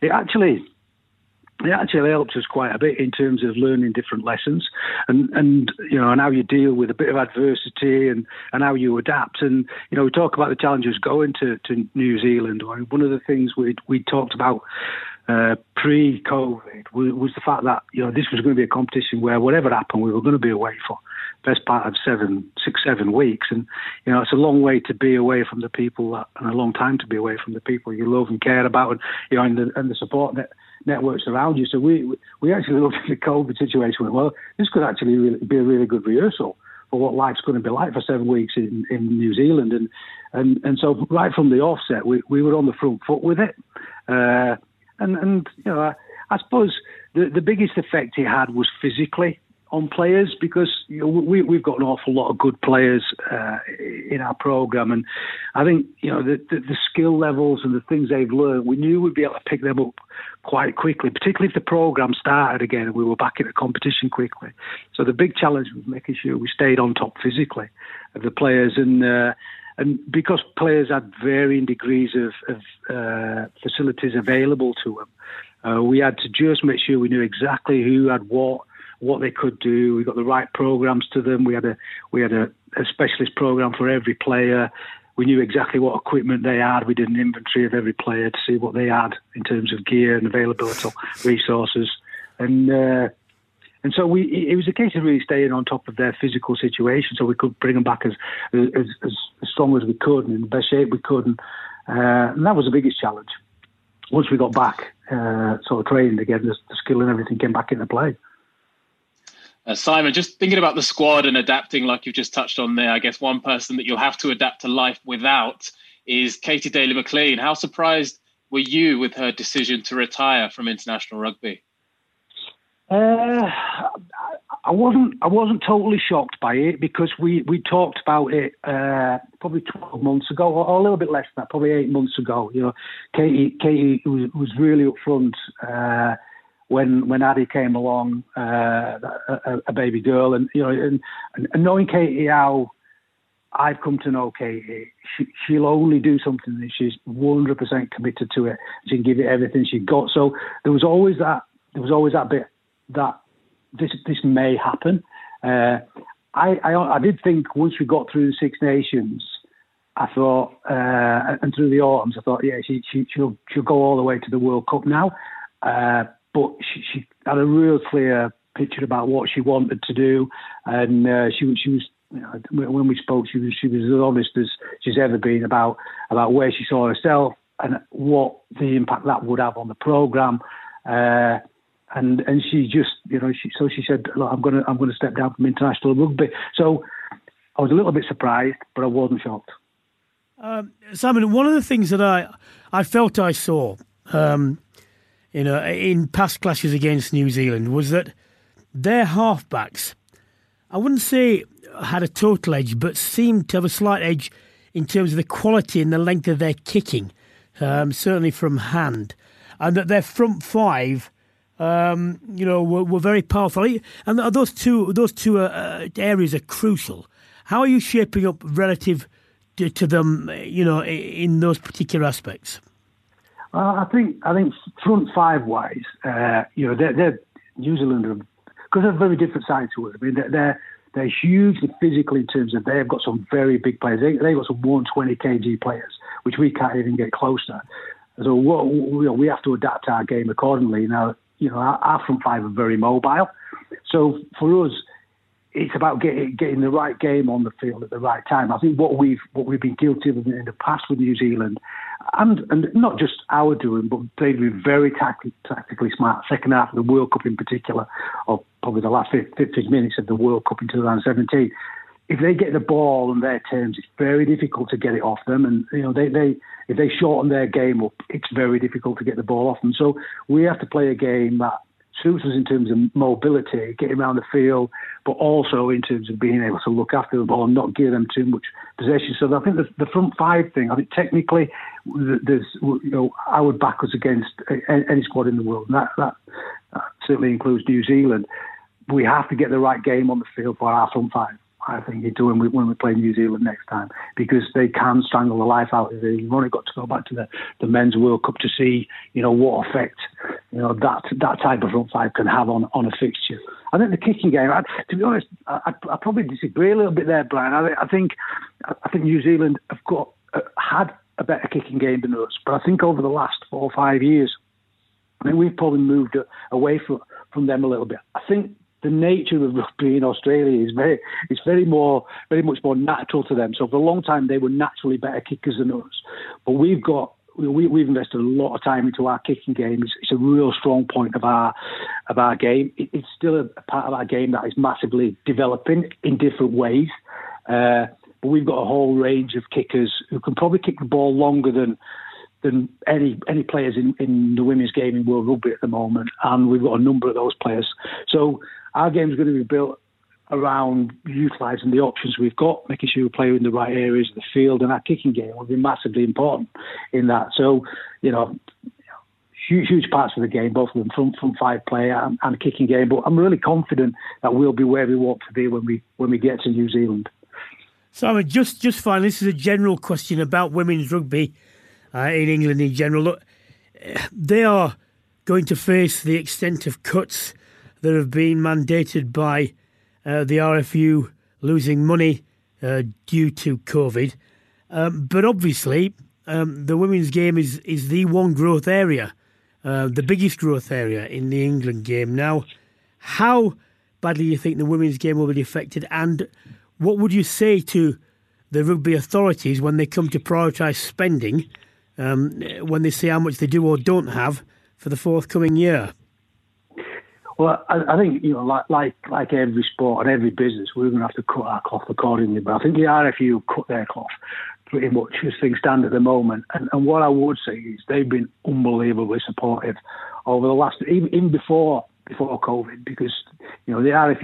it actually it actually helps us quite a bit in terms of learning different lessons and, and you know and how you deal with a bit of adversity and, and how you adapt. And you know we talk about the challenges going to, to New Zealand. One of the things we we talked about uh, pre-COVID was, was, the fact that you know this was going to be a competition where whatever happened we were going to be away for best part of seven, six, seven weeks, and you know it's a long way to be away from the people that, and a long time to be away from the people you love and care about, and you know and the, and the support net networks around you. So we we actually looked at the COVID situation. Well, this could actually be a really good rehearsal for what life's going to be like for seven weeks in, in New Zealand. And and and so right from the offset, we, we were on the front foot with it. Uh, and and you know, I, I suppose the the biggest effect it had was physically on players because you know, we, we've got an awful lot of good players uh, in our program, and I think you know the, the, the, skill levels and the things they've learned, we knew we'd be able to pick them up quite quickly, particularly if the program started again and we were back in a competition quickly. So the big challenge was making sure we stayed on top physically of the players and. Uh, and because players had varying degrees of, of uh, facilities available to them, uh, we had to just make sure we knew exactly who had what, what they could do. We got the right programs to them. We had a we had a, a specialist program for every player. We knew exactly what equipment they had. We did an inventory of every player to see what they had in terms of gear and availability, resources, and uh, and so we it was a case of really staying on top of their physical situation, so we could bring them back as as, as strong as we could and in the best shape we could, and, uh, and that was the biggest challenge. Once we got back, uh, sort of trained again, the, the skill and everything came back into play. Uh, Simon, just thinking about the squad and adapting, like you've just touched on there, I guess one person that you'll have to adapt to life without is Katy Daley-Mclean. How surprised were you with her decision to retire from international rugby? Uh, I wasn't. I wasn't totally shocked by it because we, we talked about it uh, probably twelve months ago, or, a little bit less than that, probably eight months ago. You know, Katy Katy was, was really upfront. Uh, when when Addie came along, uh, a, a, baby girl, and you know, and, and knowing Katy how I've come to know Katy, she, she'll only do something that she's 100% committed to it. She can give it everything she got. So there was always that. There was always that bit that this this may happen. Uh, I, I, I did think once we got through the Six Nations, I thought, uh, and through the autumns, I thought, yeah, she, she she'll she'll go all the way to the World Cup now. Uh, but she, she, had a real clear picture about what she wanted to do, and uh, she, she was. You know, when we spoke, she was she was as honest as she's ever been about about where she saw herself and what the impact that would have on the program. Uh, and and she just you know she so she said Look, I'm gonna I'm gonna step down from international rugby. So I was a little bit surprised, but I wasn't shocked. Um, Simon, one of the things that I I felt I saw um, you know, in past clashes against New Zealand was that their halfbacks, I wouldn't say had a total edge, but seemed to have a slight edge in terms of the quality and the length of their kicking, um, certainly from hand, and that their front five. Um, you know, were, were, very powerful, and those two those two uh, areas are crucial. How are you shaping up relative to, to them? You know, in those particular aspects. Well, I think I think front five wise, uh, you know, they're, they're New Zealand are because they're very different sides to us. I mean, they're, they're they're hugely physical in terms of they've got some very big players. They, they've got some 120 kg players, which we can't even get close to. So what, we have to adapt our game accordingly. Now, you know, our, our front five are very mobile. So for us, it's about getting getting the right game on the field at the right time. I think what we've what we've been guilty of in the past with New Zealand, and and not just our doing, but they've been very tactically, tactically smart. Second half of the World Cup in particular, or probably the last 15 minutes of the World Cup in 2017. If they get the ball on their terms, it's very difficult to get it off them. And you know, they, they if they shorten their game up, it's very difficult to get the ball off them. So we have to play a game that suits us in terms of mobility, getting around the field, but also in terms of being able to look after the ball and not give them too much possession. So I think the, the front five thing, I think technically, there's you know I would back us against any squad in the world, and that, that, that certainly includes New Zealand. We have to get the right game on the field for our front five. I think you do when we, when we play New Zealand next time because they can strangle the life out of it. You've only got to go back to the, the men's World Cup to see you know what effect you know that that type of front five can have on, on a fixture. I think the kicking game. I, to be honest, I, I probably disagree a little bit there, Brian. I, I think I think New Zealand have got uh, had a better kicking game than us, but I think over the last four or five years, I mean, we've probably moved away from from them a little bit. I think the nature of rugby in Australia is very it's very more very much more natural to them. So for a long time they were naturally better kickers than us, but we've got we, we've invested a lot of time into our kicking game. It's, it's a real strong point of our of our game. It, it's still a, a, part of our game that is massively developing in different ways. Uh, but we've got a whole range of kickers who can probably kick the ball longer than than any any players in, in the women's game in World Rugby at the moment, and we've got a number of those players. So our game is going to be built around utilising the options we've got, making sure we play in the right areas of the field, and our kicking game will be massively important in that. So, you know, huge, huge parts of the game, both of them from from five player and, and kicking game. But I'm really confident that we'll be where we want to be when we when we get to New Zealand. Simon, just just finally, this is a general question about women's rugby uh, in England in general. Look, they are going to face the extent of cuts that have been mandated by uh, the RFU losing money uh, due to COVID. Um, but obviously, um, the women's game is, is the one growth area, uh, the biggest growth area in the England game. Now, how badly do you think the women's game will be affected? And what would you say to the rugby authorities when they come to prioritise spending, um, when they see how much they do or don't have for the forthcoming year? Well, I, I, think you know, like like like every sport and every business, we're going to have to cut our cloth accordingly. But I think the RFU cut their cloth pretty much as things stand at the moment. And, and what I would say is they've been unbelievably supportive over the last even, even before before COVID because you know the RFU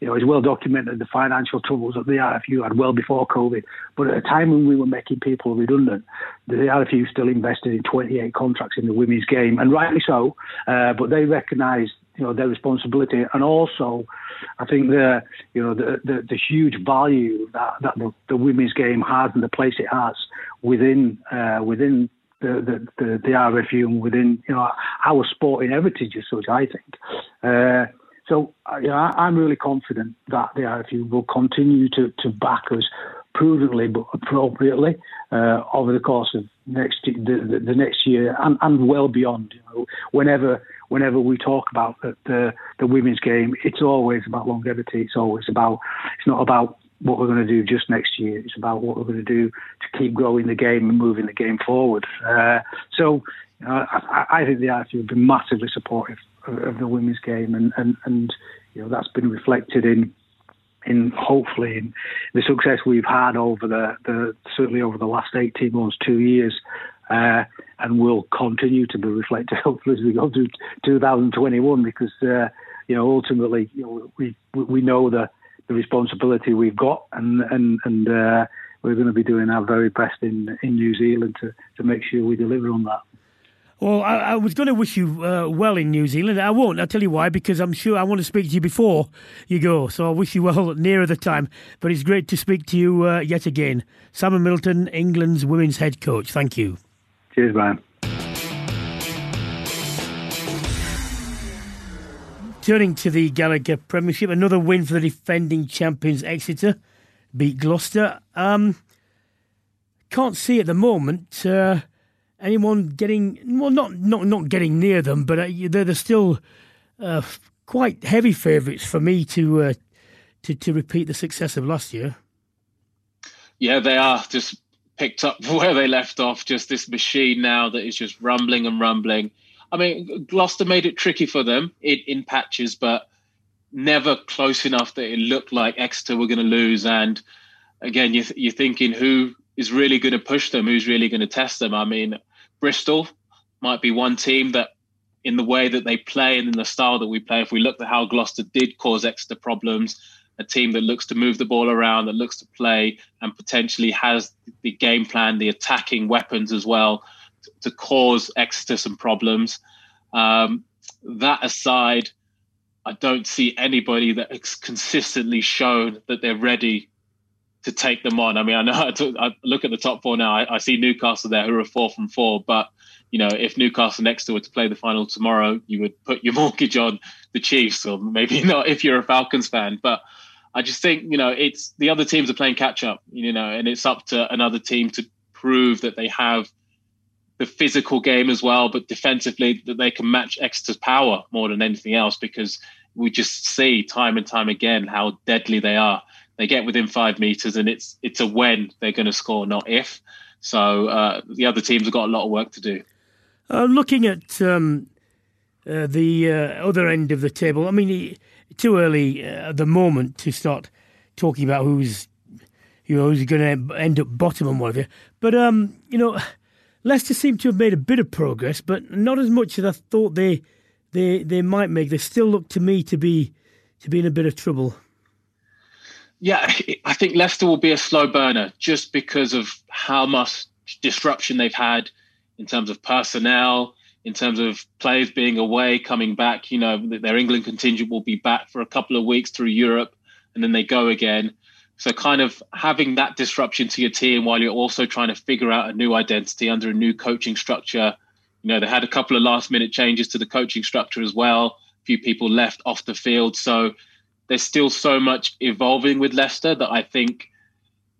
you know is well documented the financial troubles that the RFU had well before COVID. But at a time when we were making people redundant, the RFU still invested in 28 contracts in the women's game, and rightly so. Uh, but they recognised you know their responsibility, and also I think the you know the the, the huge value that that the, the, women's game has and the place it has within uh, within the, the, the, the RFU within you know our sporting heritage as such. I think. Uh, so you know, I, am really confident that the RFU will continue to, to back us prudently but appropriately uh, over the course of next the, the, the next year and, and well beyond. You know, whenever whenever we talk about the, the, the women's game, it's always about longevity. It's always about it's not about what we're going to do just next year. It's about what we're going to do to keep growing the game and moving the game forward. Uh, so uh, I, I, think the RFU have been massively supportive of, of, the women's game, and, and, and you know that's been reflected in in hopefully in the success we've had over the, the certainly over the last 18 months, two years, uh, and will continue to be reflected hopefully as we go through 2021 because uh, you know ultimately you know, we we know the the responsibility we've got and and and uh, we're going to be doing our very best in in New Zealand to to make sure we deliver on that. Well, I, I, was going to wish you uh, well in New Zealand. I won't. I'll tell you why, because I'm sure I want to speak to you before you go. So I wish you well nearer the time. But it's great to speak to you uh, yet again. Simon Middleton, England's women's head coach. Thank you. Cheers, Brian. Turning to the Gallagher Premiership, another win for the defending champions Exeter, beat Gloucester. Um, can't see at the moment uh, anyone getting well, not not not getting near them, but uh, they're, they're still uh, quite heavy favourites for me to uh, to to repeat the success of last year. Yeah, they are just picked up where they left off. Just this machine now that is just rumbling and rumbling. I mean, Gloucester made it tricky for them in, in patches, but never close enough that it looked like Exeter were going to lose. And again, you're, you're thinking who is really going to push them, who's really going to test them. I mean, Bristol might be one team that, in the way that they play and in the style that we play, if we look at how Gloucester did cause Exeter problems, a team that looks to move the ball around, that looks to play, and potentially has the game plan, the attacking weapons as well to cause Exeter some problems. Um, that aside, I don't see anybody that has consistently shown that they're ready to take them on. I mean, I know I, look at the top four now. I, I, see Newcastle there who are four from four, but you know, if Newcastle next to were to play the final tomorrow, you would put your mortgage on the Chiefs, or maybe not if you're a Falcons fan. But I just think you know, it's the other teams are playing catch up, you know, and it's up to another team to prove that they have the physical game as well, but defensively that they can match Exeter's power more than anything else because we just see time and time again how deadly they are. They get within five meters and it's it's a when they're going to score, not if. So uh, the other teams have got a lot of work to do. Uh, looking at um, uh, the uh, other end of the table, I mean, too early uh, at the moment to start talking about who's you know who's going to end up bottom and whatever. But um, you know Leicester seem to have made a bit of progress, but not as much as I thought they they they might make. They still look to me to be to be in a bit of trouble. Yeah, I think Leicester will be a slow burner just because of how much disruption they've had in terms of personnel, in terms of players being away, coming back. You know, their England contingent will be back for a couple of weeks through Europe, and then they go again. So, kind of having that disruption to your team while you're also trying to figure out a new identity under a new coaching structure. You know, they had a couple of last minute changes to the coaching structure as well. A few people left off the field. So, there's still so much evolving with Leicester that I think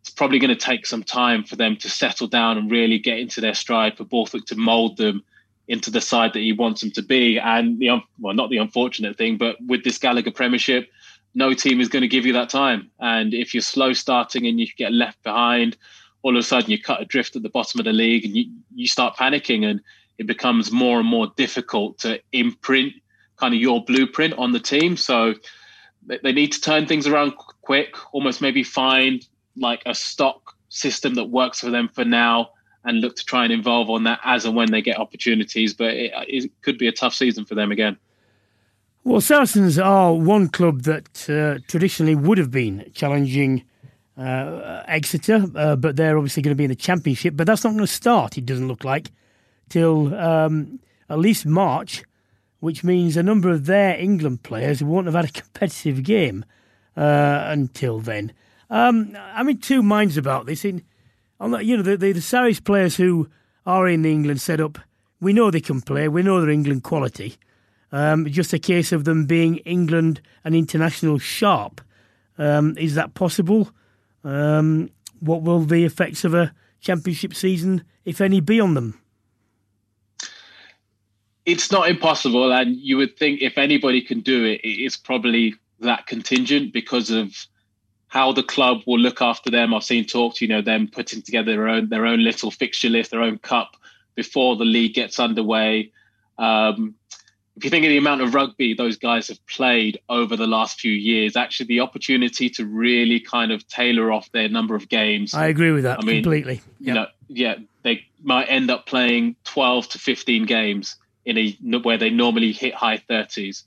it's probably going to take some time for them to settle down and really get into their stride for Borthwick to mold them into the side that he wants them to be. And the well, not the unfortunate thing, but with this Gallagher Premiership, no team is going to give you that time. And if you're slow starting and you get left behind, all of a sudden you cut adrift at the bottom of the league and you, you start panicking and it becomes more and more difficult to imprint kind of your blueprint on the team. So they need to turn things around quick, almost maybe find like a stock system that works for them for now and look to try and involve on that as and when they get opportunities. But it, it could be a tough season for them again. Well, Saracens are one club that uh, traditionally would have been challenging uh, Exeter, uh, but they're obviously going to be in the Championship. But that's not going to start, it doesn't look like, till um, at least March, which means a number of their England players won't have had a competitive game uh, until then. Um, I'm in two minds about this. In, you know, the, the, the Sarries players who are in the England setup, we know they can play, we know they're England quality. Um, just a case of them being England and international sharp. Um, is that possible? Um, what will the effects of a championship season, if any, be on them? It's not impossible, and you would think if anybody can do it, it's probably that contingent because of how the club will look after them. I've seen talks, you know, them putting together their own their own little fixture list, their own cup before the league gets underway. Um, if you think of the amount of rugby those guys have played over the last few years, actually the opportunity to really kind of tailor off their number of games. I agree with that I mean, completely. Yep. You know, yeah, they might end up playing 12 to 15 games in a where they normally hit high 30s.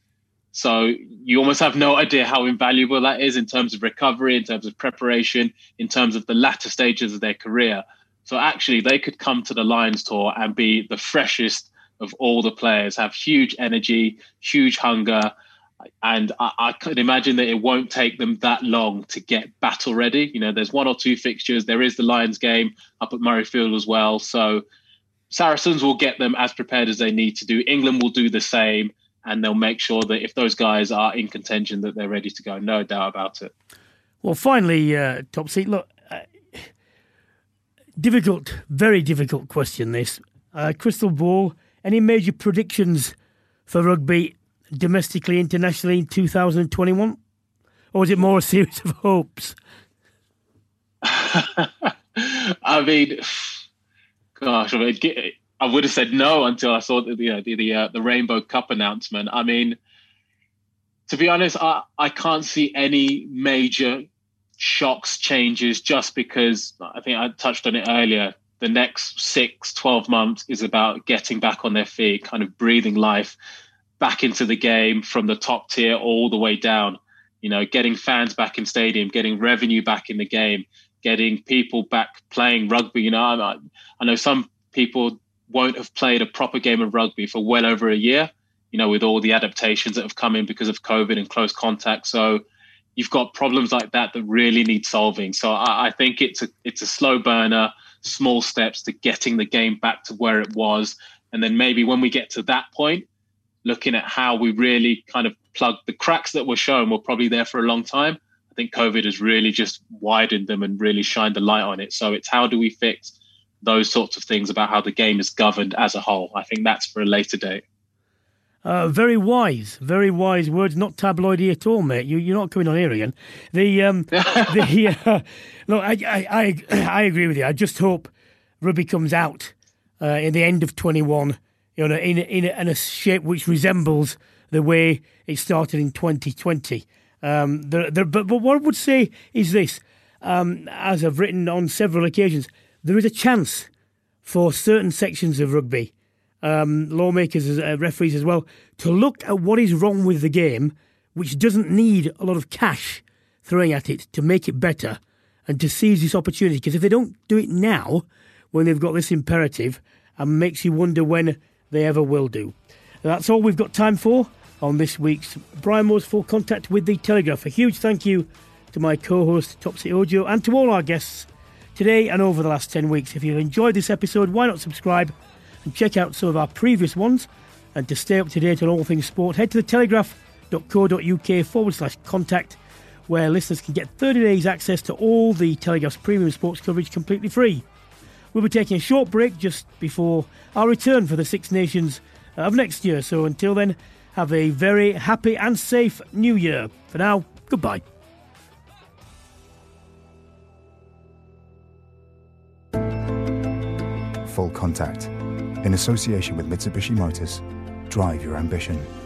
So you almost have no idea how invaluable that is in terms of recovery, in terms of preparation, in terms of the latter stages of their career. So actually, they could come to the Lions tour and be the freshest of all the players have huge energy, huge hunger, and I, I can imagine that it won't take them that long to get battle ready. You know, there's one or two fixtures. There is the Lions game up at Murrayfield as well. So Saracens will get them as prepared as they need to do. England will do the same. and they'll make sure that if those guys are in contention, that they're ready to go. No doubt about it. Well, finally, uh, Topsy. Look, uh, difficult, very difficult question. This uh, crystal ball. Any major predictions for rugby domestically, internationally in 2021, or is it more a series of hopes? I mean, gosh, I mean, I would have said no until I saw the you know, the the, uh, the Rainbow Cup announcement. I mean, to be honest, I, I can't see any major shocks, changes, just because I think I touched on it earlier. The next six, 12 months is about getting back on their feet, kind of breathing life back into the game from the top tier all the way down. You know, getting fans back in stadium, getting revenue back in the game, getting people back playing rugby. You know, I, I know some people won't have played a proper game of rugby for well over a year, you know, with all the adaptations that have come in because of COVID and close contact. So you've got problems like that that really need solving. So I, I think it's a it's a slow burner, small steps to getting the game back to where it was. And then maybe when we get to that point, looking at how we really kind of plug the cracks that were shown were probably there for a long time. I think COVID has really just widened them and really shined the light on it. So it's how do we fix those sorts of things about how the game is governed as a whole. I think that's for a later date. Uh, very wise, very wise words. Not tabloidy at all, mate. You, you're not coming on here again. The um, the uh, look, I, I, I I agree with you. I just hope rugby comes out uh, in the end of 21, you know, in in in a shape which resembles the way it started in 2020. Um, the, the, but, but what I would say is this, um, as I've written on several occasions, there is a chance for certain sections of rugby, um, lawmakers, uh, referees as well, to look at what is wrong with the game, which doesn't need a lot of cash throwing at it to make it better and to seize this opportunity. Because if they don't do it now, when they've got this imperative, and makes you wonder when they ever will do. That's all we've got time for on this week's Brian Moore's Full Contact with the Telegraph. A huge thank you to my co host, Topsy Ojo, and to all our guests today and over the last 10 weeks. If you've enjoyed this episode, why not subscribe and check out some of our previous ones? And to stay up to date on all things sport, head to the telegraph.co.uk forward slash contact, where listeners can get 30 days access to all the Telegraph's premium sports coverage completely free. We'll be taking a short break just before our return for the Six Nations of next year. So until then, have a very happy and safe new year. For now, goodbye. Full Contact, in association with Mitsubishi Motors. Drive your ambition.